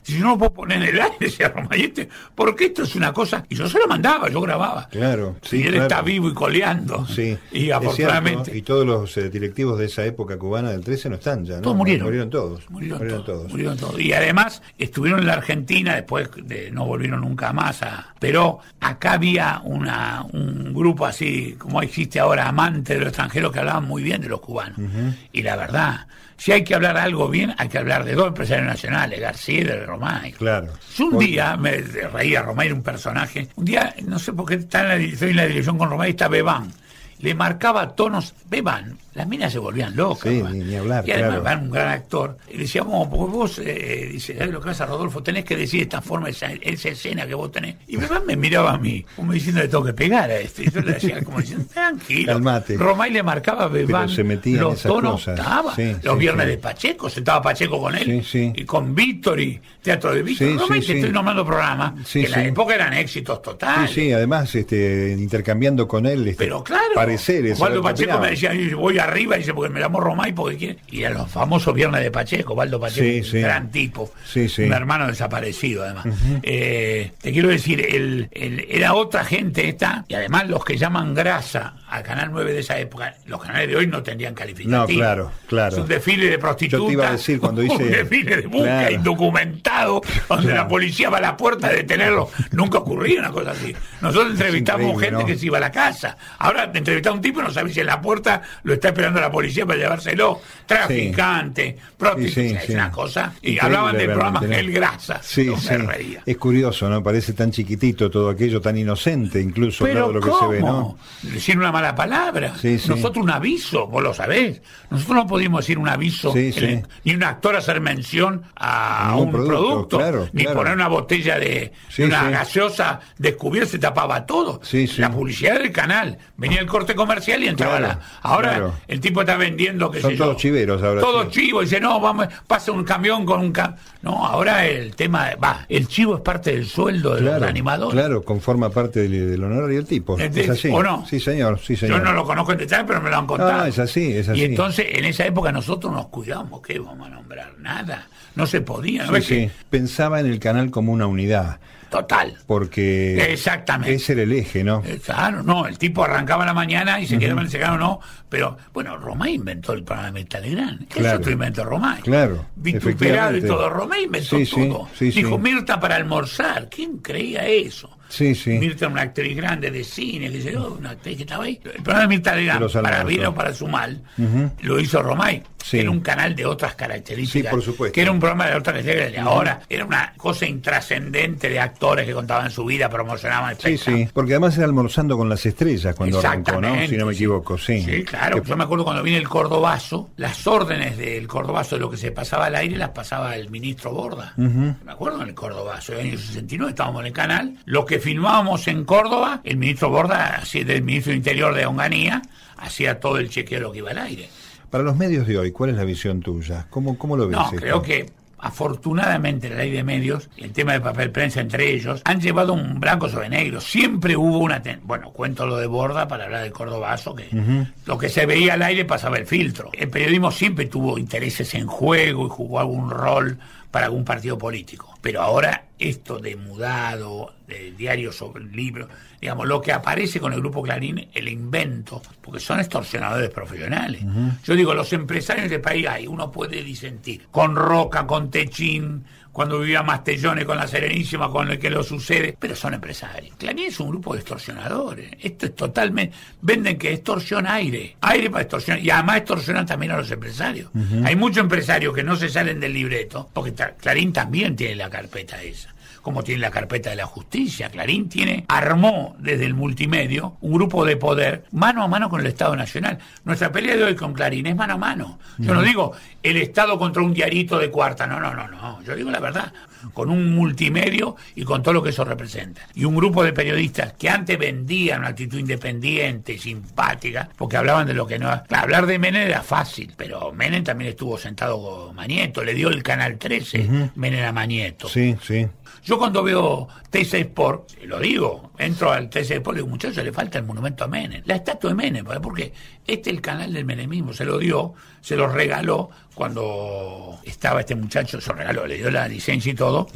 [SPEAKER 3] Si yo no lo puedo poner en el aire, [LAUGHS] decía Romay, este, porque esto es una cosa, y yo se lo mandaba, yo grababa.
[SPEAKER 2] Claro,
[SPEAKER 3] y él está vivo y coleando.
[SPEAKER 2] Sí.
[SPEAKER 3] Y afortunadamente.
[SPEAKER 2] y todos los eh, directivos de esa época cubana del 13 no están ya, ¿no?
[SPEAKER 3] Todos murieron.
[SPEAKER 2] Murieron todos.
[SPEAKER 3] Murieron, todos. Murieron todos. Y además estuvieron en la Argentina, después de, no volvieron nunca más a. Pero acá había una, un grupo así, como existe ahora, amante de los extranjeros que hablaban muy bien de los cubanos. Y la verdad, si hay que hablar algo bien, hay que hablar de dos empresarios nacionales, García y de Romay.
[SPEAKER 2] Claro.
[SPEAKER 3] un día, me reía, Romay era un personaje, un día, no sé por qué está en la, estoy en la dirección con Romay, está Bebán le marcaba tonos, beban, las minas se volvían locas.
[SPEAKER 2] Sí, ni, hablar.
[SPEAKER 3] Y además claro. un gran actor. Y decíamos, porque vos, eh, dice, ¿sabes lo que pasa, Rodolfo? Tenés que decir esta forma, esa, esa escena que vos tenés. Y beban me miraba a mí, como diciendo, le tengo que pegar a este. Y yo le decía, como diciendo, [LAUGHS] tranquilo.
[SPEAKER 2] Calmate.
[SPEAKER 3] Romay le marcaba Bebán
[SPEAKER 2] se metía
[SPEAKER 3] los
[SPEAKER 2] en
[SPEAKER 3] tonos.
[SPEAKER 2] Cosas.
[SPEAKER 3] Estaba,
[SPEAKER 2] sí,
[SPEAKER 3] los
[SPEAKER 2] sí,
[SPEAKER 3] viernes de Pacheco, sentaba Pacheco con él.
[SPEAKER 2] Sí,
[SPEAKER 3] Y con Víctor y Teatro de Víctor. Romay, te estoy nombrando programas
[SPEAKER 2] Sí,
[SPEAKER 3] que en la época eran éxitos totales.
[SPEAKER 2] Sí, sí, además este, intercambiando con él este,
[SPEAKER 3] Pero claro, Waldo
[SPEAKER 2] a ver qué
[SPEAKER 3] Pacheco me decía, voy arriba, dice, porque me llamo Romay, porque quiere. Y a los famosos viernes de Pacheco, Waldo Pacheco,
[SPEAKER 2] Sí,
[SPEAKER 3] un
[SPEAKER 2] sí.
[SPEAKER 3] gran tipo,
[SPEAKER 2] Sí,
[SPEAKER 3] un hermano desaparecido además. Eh, te quiero decir, el, el- era otra gente esta, y además los que llaman grasa al Canal 9 de esa época, los canales de hoy no tendrían calificativo.
[SPEAKER 2] No, claro, claro.
[SPEAKER 3] Es un desfile de prostitutas.
[SPEAKER 2] Yo te iba a decir cuando [LAUGHS] hice-
[SPEAKER 3] Un desfile de busca
[SPEAKER 2] Claro.
[SPEAKER 3] indocumentado, donde
[SPEAKER 2] Claro.
[SPEAKER 3] la policía va a la puerta a detenerlo. Nunca ocurría una cosa así. Nosotros entrevistamos gente
[SPEAKER 2] ¿no?
[SPEAKER 3] que se iba a la casa. Ahora te a un tipo no sabes si en la puerta lo está esperando la policía para llevárselo. Traficante, prostituta,
[SPEAKER 2] Sí, sí,
[SPEAKER 3] es
[SPEAKER 2] sí.
[SPEAKER 3] una cosa. Y
[SPEAKER 2] Increíble
[SPEAKER 3] hablaban del programa
[SPEAKER 2] ¿no?
[SPEAKER 3] Gel Grasa.
[SPEAKER 2] Sí, sí.
[SPEAKER 3] me reía.
[SPEAKER 2] Es curioso, ¿no? Parece tan chiquitito todo aquello, tan inocente incluso,
[SPEAKER 3] Pero
[SPEAKER 2] claro, lo que
[SPEAKER 3] ¿cómo?
[SPEAKER 2] se ve, ¿no?
[SPEAKER 3] Decir una mala palabra.
[SPEAKER 2] Sí, sí.
[SPEAKER 3] Nosotros un aviso, vos lo sabés. Nosotros no podíamos decir un aviso,
[SPEAKER 2] Sí, sí.
[SPEAKER 3] el- ni un actor hacer mención a
[SPEAKER 2] Ningún
[SPEAKER 3] un
[SPEAKER 2] producto,
[SPEAKER 3] producto,
[SPEAKER 2] claro,
[SPEAKER 3] ni
[SPEAKER 2] claro.
[SPEAKER 3] poner una botella de,
[SPEAKER 2] Sí,
[SPEAKER 3] una
[SPEAKER 2] sí.
[SPEAKER 3] gaseosa descubierta, se tapaba todo.
[SPEAKER 2] Sí, sí.
[SPEAKER 3] La publicidad del canal. Venía el corte comercial y entraba
[SPEAKER 2] Claro,
[SPEAKER 3] la. Ahora
[SPEAKER 2] claro.
[SPEAKER 3] el tipo está vendiendo, qué
[SPEAKER 2] Son
[SPEAKER 3] sé yo.
[SPEAKER 2] todos chiveros ahora,
[SPEAKER 3] Todos
[SPEAKER 2] sí.
[SPEAKER 3] chivos. Dice, no, vamos, pasa un camión con un cam No, ahora el tema, va, el chivo es parte del sueldo de los
[SPEAKER 2] Claro,
[SPEAKER 3] animadores.
[SPEAKER 2] claro, conforma parte del, del honorario del tipo.
[SPEAKER 3] Es
[SPEAKER 2] así.
[SPEAKER 3] ¿o no?
[SPEAKER 2] Sí, señor, sí, señor.
[SPEAKER 3] Yo no lo conozco en detalle, pero me lo han contado.
[SPEAKER 2] Ah, es así, es así.
[SPEAKER 3] Y entonces, en esa época nosotros nos cuidamos, ¿qué vamos a nombrar? Nada. No se podía, ¿no
[SPEAKER 2] sí.
[SPEAKER 3] que-
[SPEAKER 2] Pensaba en el canal como una unidad,
[SPEAKER 3] Total.
[SPEAKER 2] porque
[SPEAKER 3] Exactamente.
[SPEAKER 2] ese era el eje, ¿no?
[SPEAKER 3] Eh, Claro, no, el tipo arrancaba a la mañana y se quedaba en el secano, no. Pero, bueno, Romay inventó el programa de Telegrán.
[SPEAKER 2] Claro.
[SPEAKER 3] Eso otro inventó Romay.
[SPEAKER 2] Claro,
[SPEAKER 3] Vituperado y todo. Romay inventó
[SPEAKER 2] Sí, sí,
[SPEAKER 3] todo.
[SPEAKER 2] sí,
[SPEAKER 3] Dijo
[SPEAKER 2] sí.
[SPEAKER 3] Mirta para almorzar. ¿Quién creía eso?
[SPEAKER 2] Sí, sí.
[SPEAKER 3] Mirta era una actriz grande de cine, que yo, una actriz que estaba ahí. El programa de Mirta Legrand, para bien o para su mal, lo hizo Romay,
[SPEAKER 2] Sí.
[SPEAKER 3] que era un canal de otras características.
[SPEAKER 2] Sí, por supuesto.
[SPEAKER 3] Que era un programa de otras características. Ahora era una cosa intrascendente de actores que contaban su vida, promocionaban
[SPEAKER 2] Sí,
[SPEAKER 3] espectáculos.
[SPEAKER 2] sí, porque además era almorzando con las estrellas cuando arrancó, ¿no? Si no me
[SPEAKER 3] sí.
[SPEAKER 2] equivoco, sí.
[SPEAKER 3] Sí, claro.
[SPEAKER 2] Que-
[SPEAKER 3] Yo me acuerdo cuando vine el Cordobazo, las órdenes del Cordobazo de lo que se pasaba al aire las pasaba el ministro Borda. Me acuerdo en el Cordobazo, en el año 69 estábamos en el canal. Lo que filmábamos en Córdoba, el ministro Borda, así del ministro de Interior de Onganía, hacía todo el chequeo de lo que iba al aire.
[SPEAKER 2] Para los medios de hoy, ¿cuál es la visión tuya? ¿Cómo, cómo lo ves?
[SPEAKER 3] No,
[SPEAKER 2] esto?
[SPEAKER 3] creo que afortunadamente la ley de medios y el tema de papel prensa entre ellos han llevado un blanco sobre negro. Siempre hubo una... ten- Bueno, cuento lo de Borda para hablar del Cordobazo, que lo que se veía al aire pasaba el filtro. El periodismo siempre tuvo intereses en juego y jugó algún rol para algún partido político. Pero ahora esto de mudado, de diario sobre libro, digamos, lo que aparece con el grupo Clarín, el invento, porque son extorsionadores profesionales. Yo digo, los empresarios de país hay, uno puede disentir, con Roca, con Techín, cuando vivía Mastellone con la Serenísima, con el que lo sucede, pero son empresarios. Clarín es un grupo de extorsionadores. Esto es totalmente. Venden que extorsiona aire, aire para extorsionar, y además extorsionan también a los empresarios. Hay muchos empresarios que no se salen del libreto, porque Clarín también tiene la carpeta esa como tiene la carpeta de la justicia. Clarín tiene, armó desde el multimedio un grupo de poder mano a mano con el Estado Nacional. Nuestra pelea de hoy con Clarín es mano a mano. Yo no digo el Estado contra un diarito de cuarta, no, no, no, no. Yo digo la verdad con un multimedio y con todo lo que eso representa. Y un grupo de periodistas que antes vendían una actitud independiente, simpática, porque hablaban de lo que no... hablar de Menem era fácil, pero Menem también estuvo sentado con Manieto, le dio el Canal 13, Menem a Manieto.
[SPEAKER 2] Sí, sí.
[SPEAKER 3] Yo cuando veo TC Sport, lo digo, entro al TC Sport y digo, muchachos, le falta el monumento a Menem, la estatua de Menem, porque este es el canal del menemismo, se lo dio, se lo regaló cuando estaba este muchacho, se lo regaló, le dio la licencia y todo,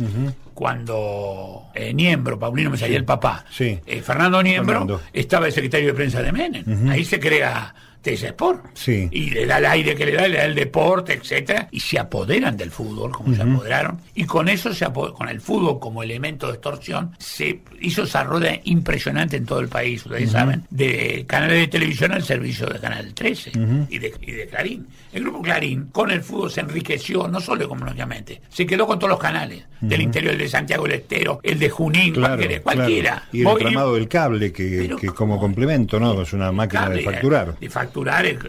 [SPEAKER 3] cuando eh, Niembro, Paulino me salía el papá,
[SPEAKER 2] sí.
[SPEAKER 3] Eh, Fernando Niembro estaba el secretario de prensa de Menem, ahí se crea Sport.
[SPEAKER 2] Sí.
[SPEAKER 3] Y le da el aire que le da, le da el deporte, etcétera, y se apoderan del fútbol, como se apoderaron, y con eso, se con el fútbol como elemento de extorsión, se hizo esa rueda impresionante en todo el país, ustedes saben, de canales de televisión al servicio de Canal 13 y, de, y, de, Clarín. El grupo Clarín, con el fútbol, se enriqueció, no solo económicamente, se quedó con todos los canales, del interior, el de Santiago del Estero, el de Junín, cualquiera.
[SPEAKER 2] Y el tramado del cable, que, que como complemento, ¿no? Es una máquina de facturar.
[SPEAKER 3] De facturar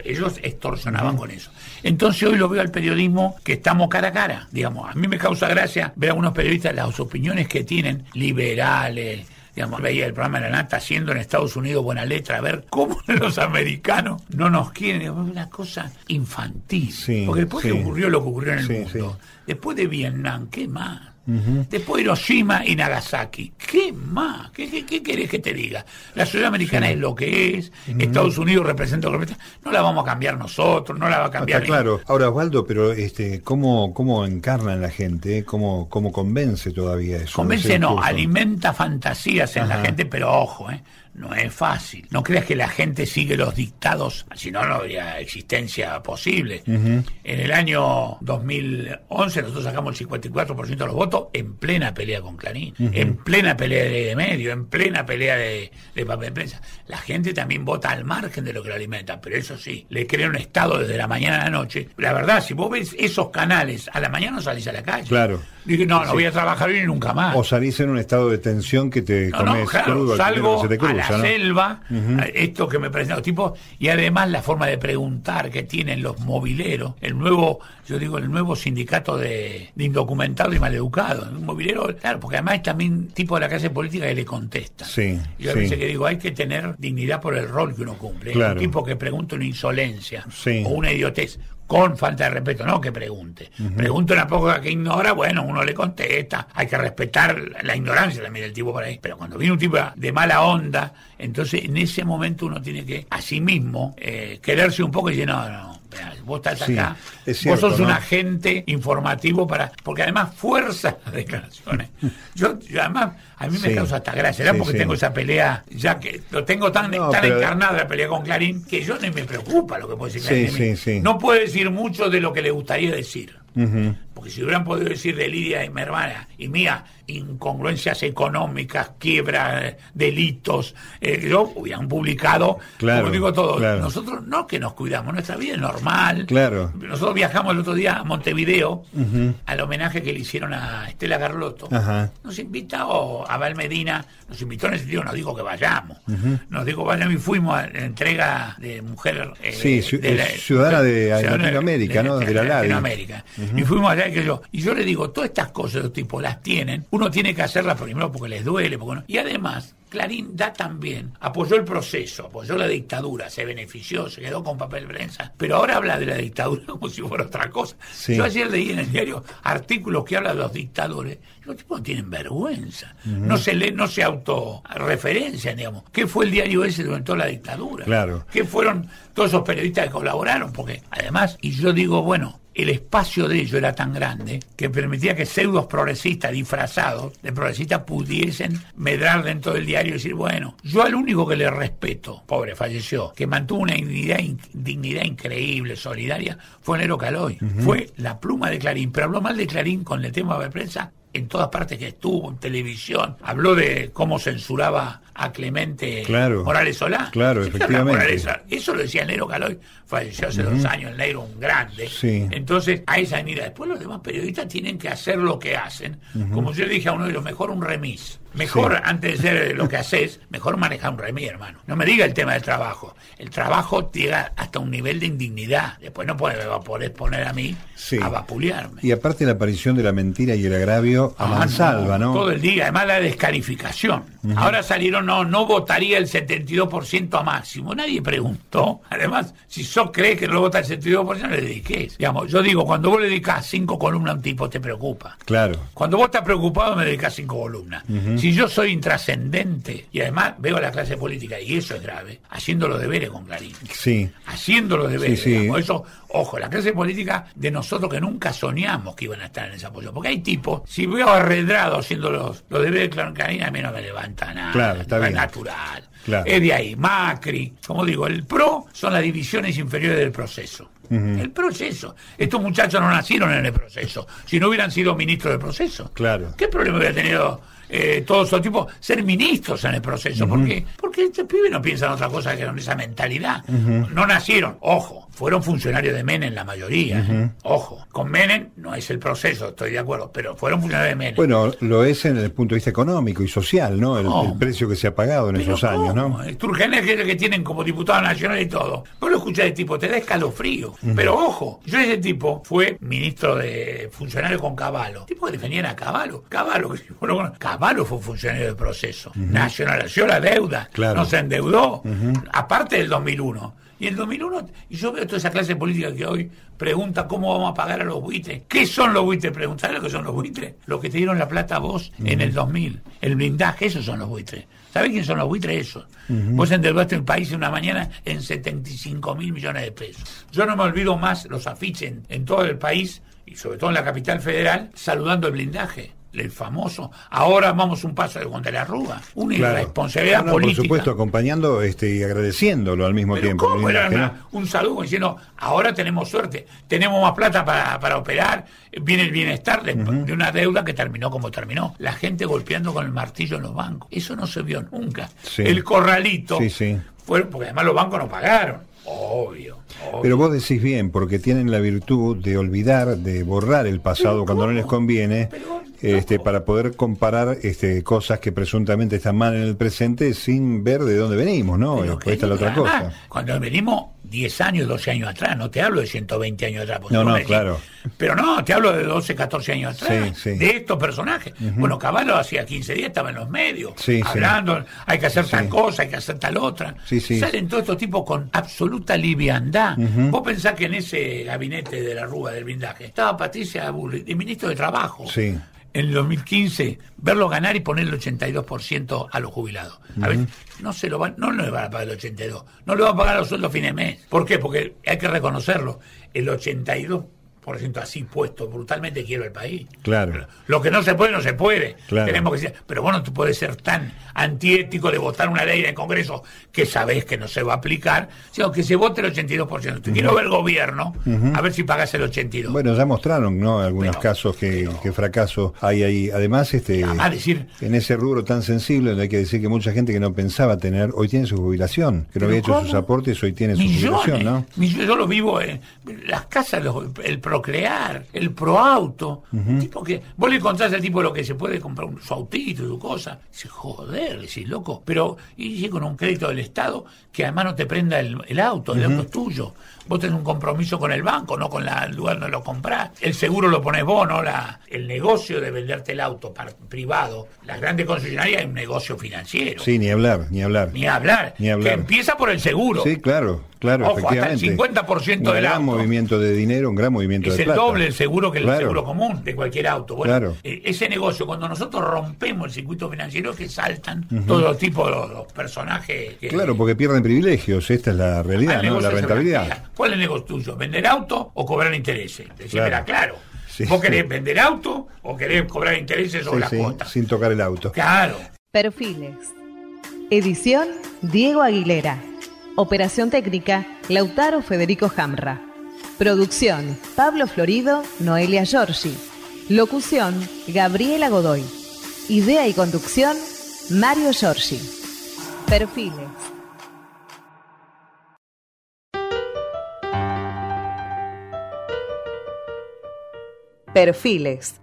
[SPEAKER 3] ellos extorsionaban con eso. Entonces hoy lo veo al periodismo que estamos cara a cara, digamos, a mí me causa gracia ver a algunos periodistas las opiniones que tienen, liberales, digamos, veía el programa de la Nata haciendo en Estados Unidos buena letra, a ver cómo [LAUGHS] los americanos no nos quieren, es una cosa infantil. Porque después que ocurrió lo que ocurrió en el mundo, después de Vietnam, ¿qué más? Después Hiroshima y Nagasaki. ¿Qué más? ¿Qué, qué, querés que te diga? La ciudad americana es lo que es, Estados Unidos representa lo que representa. No la vamos a cambiar nosotros, no la va a cambiar.
[SPEAKER 2] Está claro. Ahora, Osvaldo, pero este, ¿cómo, cómo encarna la gente? ¿Cómo, ¿Cómo convence todavía eso?
[SPEAKER 3] Convence no, alimenta fantasías en la gente, pero ojo, ¿eh? No es fácil. No creas que la gente sigue los dictados, si no, no habría existencia posible. En el año 2011 nosotros sacamos el 54% de los votos en plena pelea con Clarín, en plena pelea de, medio, en plena pelea de, papel de prensa. La gente también vota al margen de lo que lo alimenta, pero eso sí, le crea un estado desde la mañana a la noche. La verdad, si vos ves esos canales, a la mañana no salís a la calle.
[SPEAKER 2] Claro.
[SPEAKER 3] Dije, no, no voy a trabajar hoy nunca más.
[SPEAKER 2] O salís en un estado de tensión que te
[SPEAKER 3] no, comes crudo, salgo se te cruza, a la selva, esto que me presentan los tipos, y además la forma de preguntar que tienen los mobileros, el nuevo, yo digo, el nuevo sindicato de, de indocumentados y maleducados. Un mobilero, claro, porque además hay también tipo de la clase política que le contesta.
[SPEAKER 2] Sí,
[SPEAKER 3] yo a veces que digo, hay que tener dignidad por el rol que uno cumple. Un tipo que pregunta una insolencia o una idiotez con falta de respeto, no que pregunte. Pregunta una poca que ignora, bueno, uno le contesta, hay que respetar la ignorancia también del tipo por ahí. Pero cuando viene un tipo de mala onda, entonces en ese momento uno tiene que a sí mismo eh, quererse un poco y decir, no, no, vos estás acá, vos sos un agente informativo para, porque además fuerza las declaraciones. [LAUGHS] Yo, además, a mí me causa hasta gracia, ¿verdad? porque tengo esa pelea, ya que lo tengo tan, tan encarnada la pelea con Clarín, que yo ni me preocupa lo que puede decir Clarín. No puede decir mucho de lo que le gustaría decir. Porque si hubieran podido decir de Lidia y mi hermana y mía, incongruencias económicas, quiebras, delitos, eh, yo hubieran publicado, como digo todo, nosotros no que nos cuidamos, nuestra vida es normal.
[SPEAKER 2] Claro.
[SPEAKER 3] Nosotros viajamos el otro día a Montevideo al homenaje que le hicieron a Estela Garlotto. Nos invitó a Val Medina, nos invitó en ese sentido, nos dijo que vayamos. Nos dijo, vayamos y fuimos a la entrega de mujer.
[SPEAKER 2] Eh, sí, ciudadana de, Latinoamérica, ¿no? De, la
[SPEAKER 3] Latinoamérica. Y fuimos allá que yo. Y yo le digo, todas estas cosas de tipo las tienen uno tiene que hacerla primero porque les duele, porque y además Clarín da también, apoyó el proceso, apoyó la dictadura, se benefició, se quedó con papel prensa, pero ahora habla de la dictadura [LAUGHS] como si fuera otra cosa. Yo ayer leí en el diario artículos que hablan de los dictadores, los tipos no tienen vergüenza, no se lee, no se autorreferencian, digamos. ¿Qué fue el diario ese durante toda la dictadura?
[SPEAKER 2] Claro.
[SPEAKER 3] ¿Qué fueron todos esos periodistas que colaboraron? Porque además, y yo digo, bueno, el espacio de ellos era tan grande que permitía que pseudos progresistas disfrazados de progresistas pudiesen medrar dentro del diario y decir, bueno, yo al único que le respeto, pobre, falleció, que mantuvo una dignidad, dignidad increíble, solidaria, fue Nero Caloy. Fue la pluma de Clarín, pero habló mal de Clarín con el tema de prensa en todas partes que estuvo, en televisión, habló de cómo censuraba a Clemente Morales Solá.
[SPEAKER 2] Claro, efectivamente.
[SPEAKER 3] eso lo decía Nero Caloy, falleció hace dos años, el negro un grande. Entonces, a esa medida. Después los demás periodistas tienen que hacer lo que hacen. Como yo dije a uno de los mejor un remis. Mejor, antes de ser lo que haces, mejor manejar un remis, hermano. No me diga el tema del trabajo. El trabajo llega hasta un nivel de indignidad. Después no puede, poder poner a mí a vapulearme.
[SPEAKER 2] Y aparte la aparición de la mentira y el agravio a ah, mansalva, no,
[SPEAKER 3] Todo el día. Además la descalificación. Ahora salieron, no, no votaría el 72% a máximo. Nadie preguntó. Además, si yo cree que no vota el 72%, no le dediques. Digamos, yo digo, cuando vos le dedicas cinco columnas a un tipo, te preocupa.
[SPEAKER 2] Claro.
[SPEAKER 3] Cuando vos estás preocupado, me dedicas cinco columnas. Si yo soy intrascendente, y además veo a la clase política, y eso es grave, haciendo los deberes con Clarín.
[SPEAKER 2] Sí.
[SPEAKER 3] Haciendo los deberes. Sí, Eso, ojo, la clase política de nosotros que nunca soñamos que iban a estar en ese apoyo. Porque hay tipos, si veo arredrado haciendo los, los deberes de Clarín, a mí no me levanta nada.
[SPEAKER 2] Claro, está bien.
[SPEAKER 3] Es natural. Es de ahí. Macri, como digo, el PRO son las divisiones inferiores del proceso. El proceso. Estos muchachos no nacieron en el proceso. Si no hubieran sido ministros del proceso.
[SPEAKER 2] Claro.
[SPEAKER 3] ¿Qué problema hubiera tenido eh, todos esos tipos ser ministros en el proceso? ¿Por qué? Porque este pibe no piensa en otra cosa que en esa mentalidad. No nacieron, ojo, fueron funcionarios de Menem la mayoría. Ojo, con Menem no es el proceso, estoy de acuerdo, pero fueron funcionarios de Menem.
[SPEAKER 2] Bueno, lo es en el punto de vista económico y social, ¿no? El, precio que se ha pagado en esos años, ¿no?
[SPEAKER 3] Turgenes que es el que tienen como diputado nacional y todo. Vos lo escuchás de tipo, te da escalofrío. Pero ojo, yo ese tipo fue ministro de funcionario con Caballo. Tipo que defendían a Caballo. Caballo, que bueno, Caballo fue funcionario del proceso. Nacionalización la deuda. No se endeudó. Aparte del 2001 y el 2001, y yo veo toda esa clase política que hoy pregunta cómo vamos a pagar a los buitres. ¿Qué son los buitres? Preguntar lo que son los buitres. Lo que te dieron la plata a vos en el 2000. El blindaje, esos son los buitres. ¿Sabés quién son los buitres? Esos. Vos endeudaste el país en una mañana en 75 mil millones de pesos. Yo no me olvido más los afiches en todo el país y sobre todo en la capital federal saludando el blindaje el famoso, ahora vamos un paso de contra la Rúa, una irresponsabilidad política.
[SPEAKER 2] Por supuesto, acompañando este, y agradeciéndolo al mismo tiempo.
[SPEAKER 3] un saludo diciendo, ahora tenemos suerte, tenemos más plata para, para operar, viene el bienestar de, una deuda que terminó como terminó. La gente golpeando con el martillo en los bancos. Eso no se vio nunca. El corralito fue, porque además los bancos no pagaron. Obvio,
[SPEAKER 2] Pero vos decís bien, porque tienen la virtud de olvidar, de borrar el pasado cuando no les conviene este, para poder comparar este, cosas que presuntamente están mal en el presente sin ver de dónde venimos, ¿no? Esta es la otra cosa.
[SPEAKER 3] Cuando venimos 10 años, 12 años atrás, no te hablo de 120 años atrás.
[SPEAKER 2] No, no, claro.
[SPEAKER 3] Pero no, te hablo de 12, 14 años atrás, de estos personajes. Bueno, Caballo hacía 15 días, estaba en los medios, hablando, hay que hacer tal cosa, hay que hacer tal otra. Salen todos estos tipos con absoluta liviandad. Vos pensás que en ese gabinete de la Rúa del blindaje estaba Patricia Burri, el ministro de Trabajo. En el 2015 verlo ganar y poner el 82% a los jubilados. A ver, no se lo van, no le van a pagar el 82, no le van a pagar los sueldos fin de mes. ¿Por qué? Porque hay que reconocerlo, el 82 por ejemplo, así puesto, brutalmente quiero el país.
[SPEAKER 2] Claro.
[SPEAKER 3] Lo que no se puede, no se puede. Tenemos que decir, pero bueno, tú puedes ser tan antiético de votar una ley en el Congreso que sabes que no se va a aplicar, sino que se vote el 82%. Te quiero ver el gobierno, a ver si pagas el 82%.
[SPEAKER 2] Bueno, ya mostraron, ¿no? Algunos casos que, fracaso hay ahí. Además, este,
[SPEAKER 3] decir,
[SPEAKER 2] en ese rubro tan sensible, hay que decir que mucha gente que no pensaba tener, hoy tiene su jubilación, que no había hecho sus aportes, hoy tiene su jubilación, ¿no?
[SPEAKER 3] Yo lo vivo en las casas, el crear el proauto. tipo que vos le encontrás al tipo lo que se puede comprar un, su autito y su cosa. Dice, joder, decís, loco. Pero, y con un crédito del Estado que además no te prenda el, auto, el auto es tuyo. Vos tenés un compromiso con el banco, no con la, el lugar donde lo comprás. El seguro lo pones vos, no la, el negocio de venderte el auto para, privado. La grande concesionaria es un negocio financiero.
[SPEAKER 2] Sí, ni hablar, ni hablar.
[SPEAKER 3] Ni hablar. Ni hablar. Que empieza por el seguro.
[SPEAKER 2] Sí, claro. Claro,
[SPEAKER 3] Ojo, hasta el 50%
[SPEAKER 2] un
[SPEAKER 3] del
[SPEAKER 2] gran movimiento de dinero, un gran movimiento
[SPEAKER 3] es
[SPEAKER 2] de
[SPEAKER 3] plata. Es el doble el seguro que el seguro común de cualquier auto. Bueno, eh, ese negocio, cuando nosotros rompemos el circuito financiero, que saltan todos los tipos de los, personajes.
[SPEAKER 2] claro, porque pierden privilegios, esta es la realidad, ¿no? La rentabilidad.
[SPEAKER 3] ¿cuál es el negocio tuyo? ¿Vender auto o cobrar intereses? Decímela
[SPEAKER 2] Claro.
[SPEAKER 3] claro.
[SPEAKER 2] Sí,
[SPEAKER 3] ¿Vos
[SPEAKER 2] sí.
[SPEAKER 3] querés vender auto o querés cobrar intereses sobre
[SPEAKER 2] Sí,
[SPEAKER 3] las
[SPEAKER 2] sí,
[SPEAKER 3] cuotas?
[SPEAKER 2] sin tocar el auto.
[SPEAKER 3] Claro.
[SPEAKER 1] Perfiles. Edición Diego Aguilera. Operación técnica Lautaro Federico Jamra. Producción Pablo Florido, Noelia Giorgi. Locución Gabriela Godoy. Idea y conducción Mario Giorgi. Perfiles. Perfiles.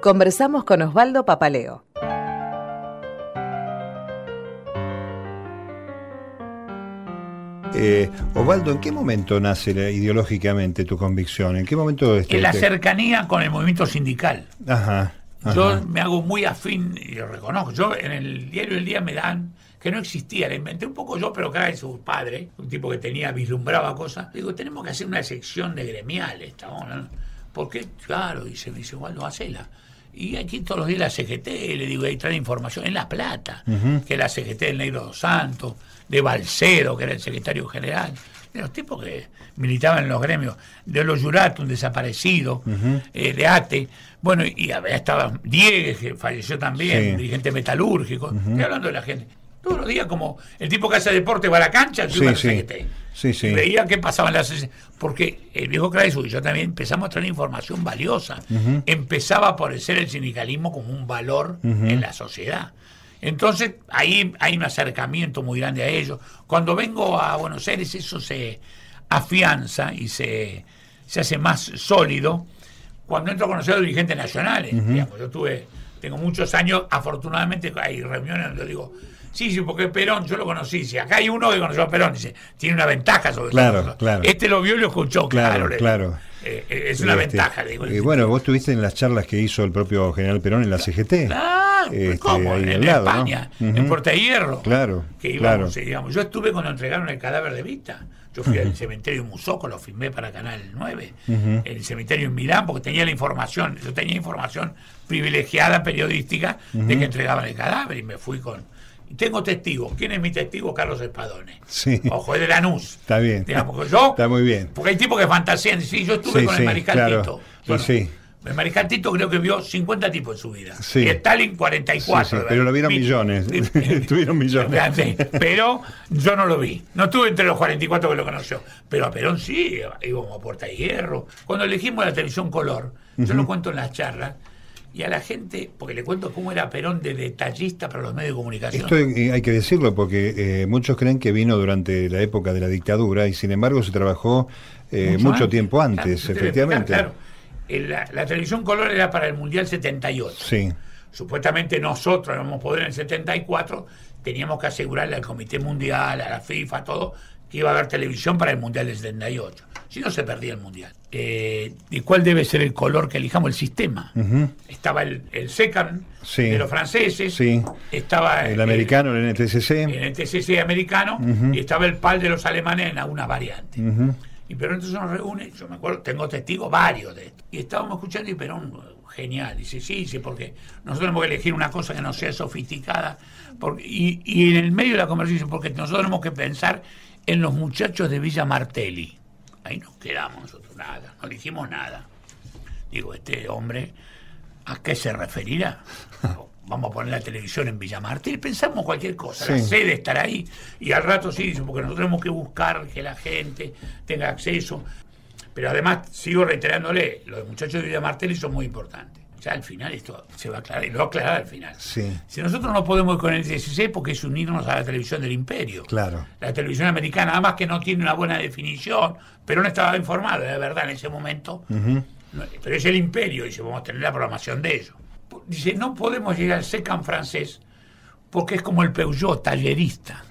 [SPEAKER 1] Conversamos con Osvaldo Papaleo.
[SPEAKER 2] Eh, Osvaldo, ¿en qué momento nace la- ideológicamente tu convicción? ¿En qué momento este,
[SPEAKER 3] En la cercanía con el movimiento sindical.
[SPEAKER 2] Ajá, ajá.
[SPEAKER 3] Yo me hago muy afín, y lo reconozco. Yo en el diario El Día me dan que no existía, la inventé un poco yo, pero cada vez su padre, un tipo que tenía, vislumbraba cosas. Digo, tenemos que hacer una sección de gremiales, hablando. Porque, claro, dice, me dice, Waldo, hacela. Y aquí todos los días la CGT, le digo, ahí trae información, en La Plata, que la CGT del Negro Dos Santos, de Balcedo, que era el secretario general, de los tipos que militaban en los gremios, de los Yurat, un desaparecido, eh, de ATE, bueno, y había estaba Diegues, que falleció también,
[SPEAKER 2] Sí.
[SPEAKER 3] dirigente metalúrgico, estoy hablando de la gente. Todos los días, como el tipo que hace deporte va a la cancha, yo
[SPEAKER 2] Sí,
[SPEAKER 3] a la
[SPEAKER 2] sí.
[SPEAKER 3] CGT.
[SPEAKER 2] Sí, sí.
[SPEAKER 3] Veía qué pasaba en las... Porque el viejo Craig y yo también empezamos a traer información valiosa. Empezaba a aparecer el sindicalismo como un valor en la sociedad. Entonces, ahí hay un acercamiento muy grande a ellos. Cuando vengo a Buenos Aires, eso se afianza y se, se hace más sólido. Cuando entro a conocer a los dirigentes nacionales, digamos, yo tuve, tengo muchos años, afortunadamente hay reuniones donde digo, sí, sí, porque Perón, yo lo conocí, si acá hay uno que conoció a Perón, dice, tiene una ventaja sobre
[SPEAKER 2] Claro,
[SPEAKER 3] nosotros.
[SPEAKER 2] claro.
[SPEAKER 3] Este lo vio y lo escuchó, claro.
[SPEAKER 2] Claro, claro.
[SPEAKER 3] eh, eh, es una
[SPEAKER 2] Este,
[SPEAKER 3] ventaja, le digo.
[SPEAKER 2] Y bueno, vos estuviste en las charlas que hizo el propio general Perón en la CGT.
[SPEAKER 3] Ah,
[SPEAKER 2] Este,
[SPEAKER 3] ¿cómo?
[SPEAKER 2] ahí
[SPEAKER 3] En,
[SPEAKER 2] al lado, ¿no?
[SPEAKER 3] España, en Puerta de Hierro.
[SPEAKER 2] Claro,
[SPEAKER 3] Que íbamos,
[SPEAKER 2] claro.
[SPEAKER 3] eh, digamos, yo estuve cuando entregaron el cadáver de Vita. Yo fui al cementerio de Musocco, lo filmé para Canal 9. El cementerio en Milán, porque tenía la información, yo tenía información privilegiada periodística de que entregaban el cadáver y me fui con. Y tengo testigos. ¿Quién es mi testigo? Carlos Espadone.
[SPEAKER 2] Sí.
[SPEAKER 3] Ojo, es de Lanús.
[SPEAKER 2] Está bien.
[SPEAKER 3] Digamos, yo,
[SPEAKER 2] Está muy bien.
[SPEAKER 3] Porque hay tipos que fantasean. Sí, yo estuve
[SPEAKER 2] Sí,
[SPEAKER 3] con
[SPEAKER 2] sí,
[SPEAKER 3] el Mariscal
[SPEAKER 2] claro.
[SPEAKER 3] Tito.
[SPEAKER 2] Sí, sí.
[SPEAKER 3] El Mariscal Tito creo que vio 50 tipos en su vida.
[SPEAKER 2] Sí.
[SPEAKER 3] Y Stalin 44.
[SPEAKER 2] Sí, sí, pero lo vieron
[SPEAKER 3] Vi-
[SPEAKER 2] millones. [LAUGHS] Tuvieron millones.
[SPEAKER 3] Pero yo no lo vi. No estuve entre los 44 que lo conoció. Pero a Perón sí, íbamos a Puerta de Hierro. Cuando elegimos la televisión color, yo lo cuento en las charlas, y a la gente, porque le cuento cómo era Perón de detallista para los medios de comunicación.
[SPEAKER 2] Esto hay que decirlo porque eh, muchos creen que vino durante la época de la dictadura y sin embargo se trabajó eh, mucho,
[SPEAKER 3] antes.
[SPEAKER 2] tiempo antes, efectivamente.
[SPEAKER 3] Claro, la, la televisión color era para el Mundial 78.
[SPEAKER 2] Sí,
[SPEAKER 3] Supuestamente nosotros íbamos a poder en el 74, teníamos que asegurarle al Comité Mundial, a la FIFA, a todo, que iba a haber televisión para el Mundial del 78. Si no, se perdía el Mundial. Eh, ¿Y cuál debe ser el color que elijamos? El sistema. Estaba el, el
[SPEAKER 2] Sí.
[SPEAKER 3] de los franceses,
[SPEAKER 2] Sí.
[SPEAKER 3] estaba
[SPEAKER 2] el americano, el NTCC.
[SPEAKER 3] el NTCC americano y estaba el PAL de los alemanes en alguna variante. Y Perón entonces nos reúne, yo me acuerdo, tengo testigos varios de esto. Y estábamos escuchando y Perón, genial, dice, sí, sí, porque nosotros tenemos que elegir una cosa que no sea sofisticada. Porque, y, y en el medio de la conversación, porque nosotros tenemos que pensar en los muchachos de Villa Martelli. Ahí nos quedamos nosotros, nada, no dijimos nada. Digo, este hombre, ¿a qué se referirá? [LAUGHS] Vamos a poner la televisión en Villa Martelli, pensamos cualquier cosa, la sede estará ahí, y al rato sí, porque nosotros tenemos que buscar que la gente tenga acceso. Pero además, sigo reiterándole, los muchachos de Villa Martelli son muy importantes. Ya al final esto se va a aclarar, y lo va a aclarar al final.
[SPEAKER 2] Sí.
[SPEAKER 3] Si nosotros no podemos ir con el 16 porque es unirnos a la televisión del imperio.
[SPEAKER 2] Claro.
[SPEAKER 3] La televisión americana, además que no tiene una buena definición, pero no estaba informado, de verdad, en ese momento. Pero es el imperio, dice, vamos a tener la programación de ellos. Dice, no podemos llegar al SECAM francés porque es como el Peugeot tallerista.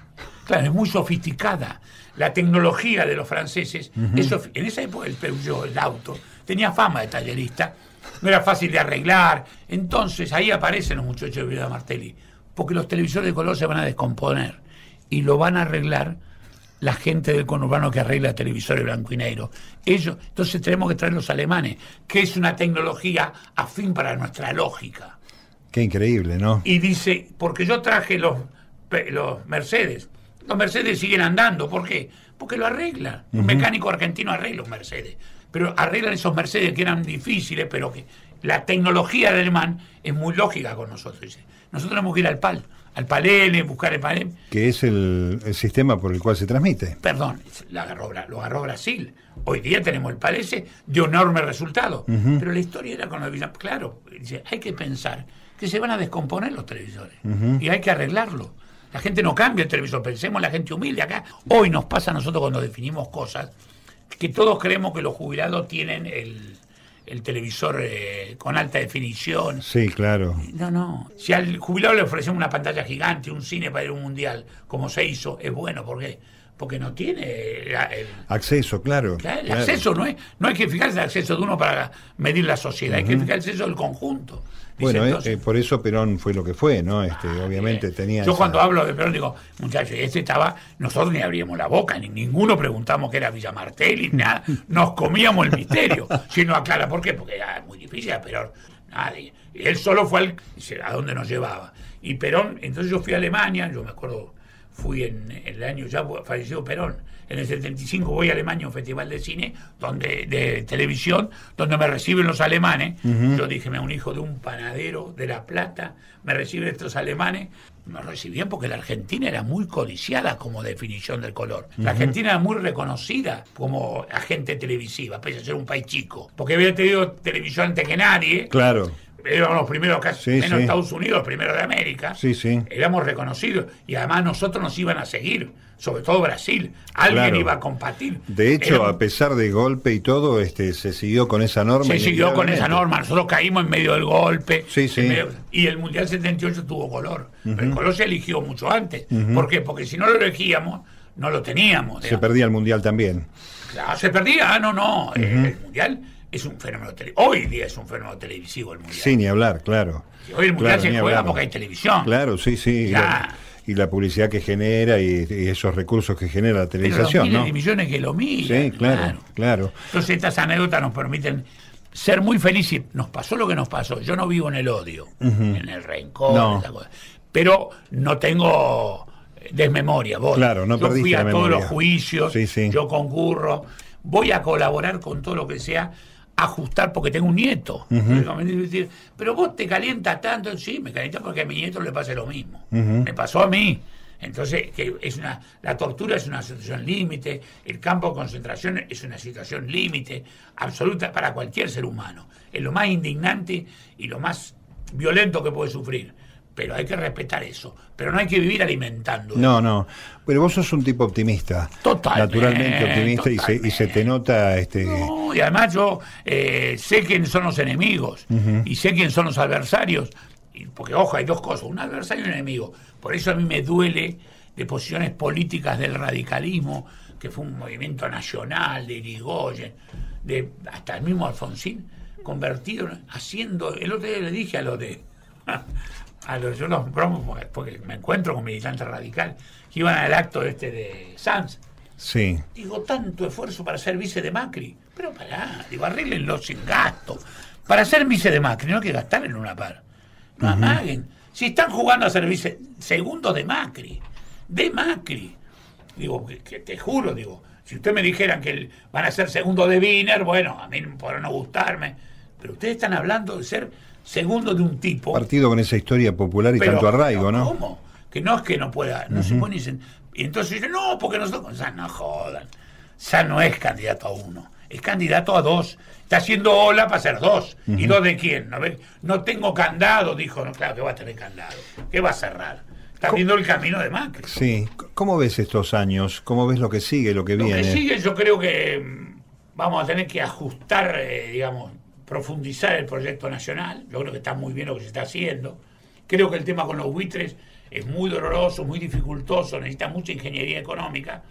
[SPEAKER 3] Claro, es muy sofisticada. La tecnología de los franceses, es sofi- en esa época el Peugeot, el auto, tenía fama de tallerista, no era fácil de arreglar. Entonces ahí aparecen los muchachos de Villa Martelli, porque los televisores de color se van a descomponer y lo van a arreglar la gente del conurbano que arregla televisores blanco y negro. Ellos, entonces tenemos que traer los alemanes, que es una tecnología afín para nuestra lógica
[SPEAKER 2] Qué increíble, ¿no?
[SPEAKER 3] y dice, porque yo traje los, los Mercedes, Los Mercedes siguen andando. ¿Por qué? Porque lo arreglan. Un mecánico argentino arregla un Mercedes. Pero arreglan esos Mercedes que eran difíciles, pero que la tecnología del alemán es muy lógica con nosotros. Dice. Nosotros tenemos que ir al PAL, al PALEL, buscar el PALEL.
[SPEAKER 2] Que es el, el, sistema por el cual se transmite.
[SPEAKER 3] Perdón, lo agarró, lo agarró Brasil. Hoy día tenemos el PALEL, dio enorme resultado. Pero la historia era con la Claro, dice, hay que pensar que se van a descomponer los televisores y hay que arreglarlo. La gente no cambia el televisor, pensemos la gente humilde acá. Hoy nos pasa a nosotros cuando definimos cosas que todos creemos que los jubilados tienen el, el televisor eh, con alta definición.
[SPEAKER 2] Sí, claro.
[SPEAKER 3] No, no. Si al jubilado le ofrecemos una pantalla gigante, un cine para ir a un mundial, como se hizo, es bueno, porque porque no tiene el,
[SPEAKER 2] acceso, claro.
[SPEAKER 3] el acceso no es, no hay que fijarse el acceso de uno para medir la sociedad, hay que fijarse el acceso del conjunto.
[SPEAKER 2] Bueno, eh, eh, por eso Perón fue lo que fue, ¿no? Este, ah, obviamente tenía.
[SPEAKER 3] Yo cuando hablo de Perón digo, muchachos, este estaba, nosotros ni abríamos la boca, ni ninguno preguntamos qué era Villa Martelli, nada, nos comíamos el misterio. [LAUGHS] Si no aclara, ¿por qué? Porque era muy difícil, Perón, nadie. Él solo fue al, a dónde nos llevaba. Y Perón, entonces yo fui a Alemania, yo me acuerdo, fui en, en el año ya falleció Perón en el 75 voy a Alemania a un festival de cine, donde de televisión, donde me reciben los alemanes. Yo dije, me un hijo de un panadero de La Plata, me reciben estos alemanes. Me recibían porque la Argentina era muy codiciada como definición del color. La Argentina era muy reconocida como agente televisiva, pese a ser un país chico. Porque había tenido televisión antes que nadie.
[SPEAKER 2] Claro
[SPEAKER 3] éramos los primeros, casi menos Estados Unidos, los primeros de América.
[SPEAKER 2] Sí, sí.
[SPEAKER 3] Éramos reconocidos y además nosotros nos iban a seguir, sobre todo Brasil. Alguien iba a compartir.
[SPEAKER 2] De hecho, a pesar de golpe y todo, este se siguió con esa norma.
[SPEAKER 3] Se siguió con esa norma. Nosotros caímos en medio del golpe.
[SPEAKER 2] Sí, sí.
[SPEAKER 3] y el Mundial 78 tuvo color. el color se eligió mucho antes. ¿Por qué? Porque si no lo elegíamos, no lo teníamos.
[SPEAKER 2] Se perdía el Mundial también.
[SPEAKER 3] Claro, se perdía. Ah, no, no. El Mundial es un fenómeno hoy día es un fenómeno televisivo el mundial.
[SPEAKER 2] Sí, ni hablar, claro.
[SPEAKER 3] Hoy el mundial se juega porque hay televisión.
[SPEAKER 2] Claro, sí, sí. Y la, publicidad que genera y, esos recursos que genera la televisación,
[SPEAKER 3] Pero los millones que lo miran.
[SPEAKER 2] Sí, claro, claro,
[SPEAKER 3] Entonces estas anécdotas nos permiten ser muy felices. Nos pasó lo que nos pasó. Yo no vivo en el odio, en el rencor, pero no tengo desmemoria. Vos.
[SPEAKER 2] Claro, no
[SPEAKER 3] yo fui a todos los juicios, yo concurro, voy a colaborar con todo lo que sea ajustar porque tengo un nieto. pero vos te calientas tanto, sí, me calienta porque a mi nieto le pasa lo mismo. Me pasó a mí. Entonces, que es una, la tortura es una situación límite, el campo de concentración es una situación límite, absoluta para cualquier ser humano. Es lo más indignante y lo más violento que puede sufrir pero hay que respetar eso. Pero no hay que vivir alimentando.
[SPEAKER 2] No, no. Pero vos sos un tipo optimista.
[SPEAKER 3] Total.
[SPEAKER 2] Naturalmente optimista y se, y se, te nota. este
[SPEAKER 3] no, y además yo eh, sé quiénes son los enemigos y sé quiénes son los adversarios. Porque, ojo, hay dos cosas: un adversario y un enemigo. Por eso a mí me duele de posiciones políticas del radicalismo, que fue un movimiento nacional de Irigoyen, de hasta el mismo Alfonsín, convertido, haciendo. El otro día le dije a lo de a los, yo los bromo porque, me encuentro con militantes radicales que iban al acto este de Sanz.
[SPEAKER 2] Sí.
[SPEAKER 3] Digo, tanto esfuerzo para ser vice de Macri. Pero pará, digo, arreglenlo sin gasto. Para ser vice de Macri no hay que gastar en una par. No amaguen. Si están jugando a ser vice, segundo de Macri. De Macri. Digo, que, te juro, digo, si ustedes me dijeran que van a ser segundo de Wiener, bueno, a mí podrá no gustarme. Pero ustedes están hablando de ser segundo de un tipo.
[SPEAKER 2] Partido con esa historia popular y tanto arraigo, ¿no?
[SPEAKER 3] ¿Cómo? Que no es que no pueda, no se pone y entonces dicen, no, porque nosotros, o no jodan. Ya no es candidato a uno, es candidato a dos. Está haciendo ola para ser dos. ¿Y dos de quién? ¿No, no tengo candado, dijo. No, claro que va a tener candado. ¿Qué va a cerrar? Está viendo el camino de Macri.
[SPEAKER 2] Sí. ¿Cómo ves estos años? ¿Cómo ves lo que sigue, lo que viene?
[SPEAKER 3] Lo que sigue, yo creo que mm, vamos a tener que ajustar, eh, digamos, profundizar el proyecto nacional. Yo creo que está muy bien lo que se está haciendo. Creo que el tema con los buitres es muy doloroso, muy dificultoso, necesita mucha ingeniería económica,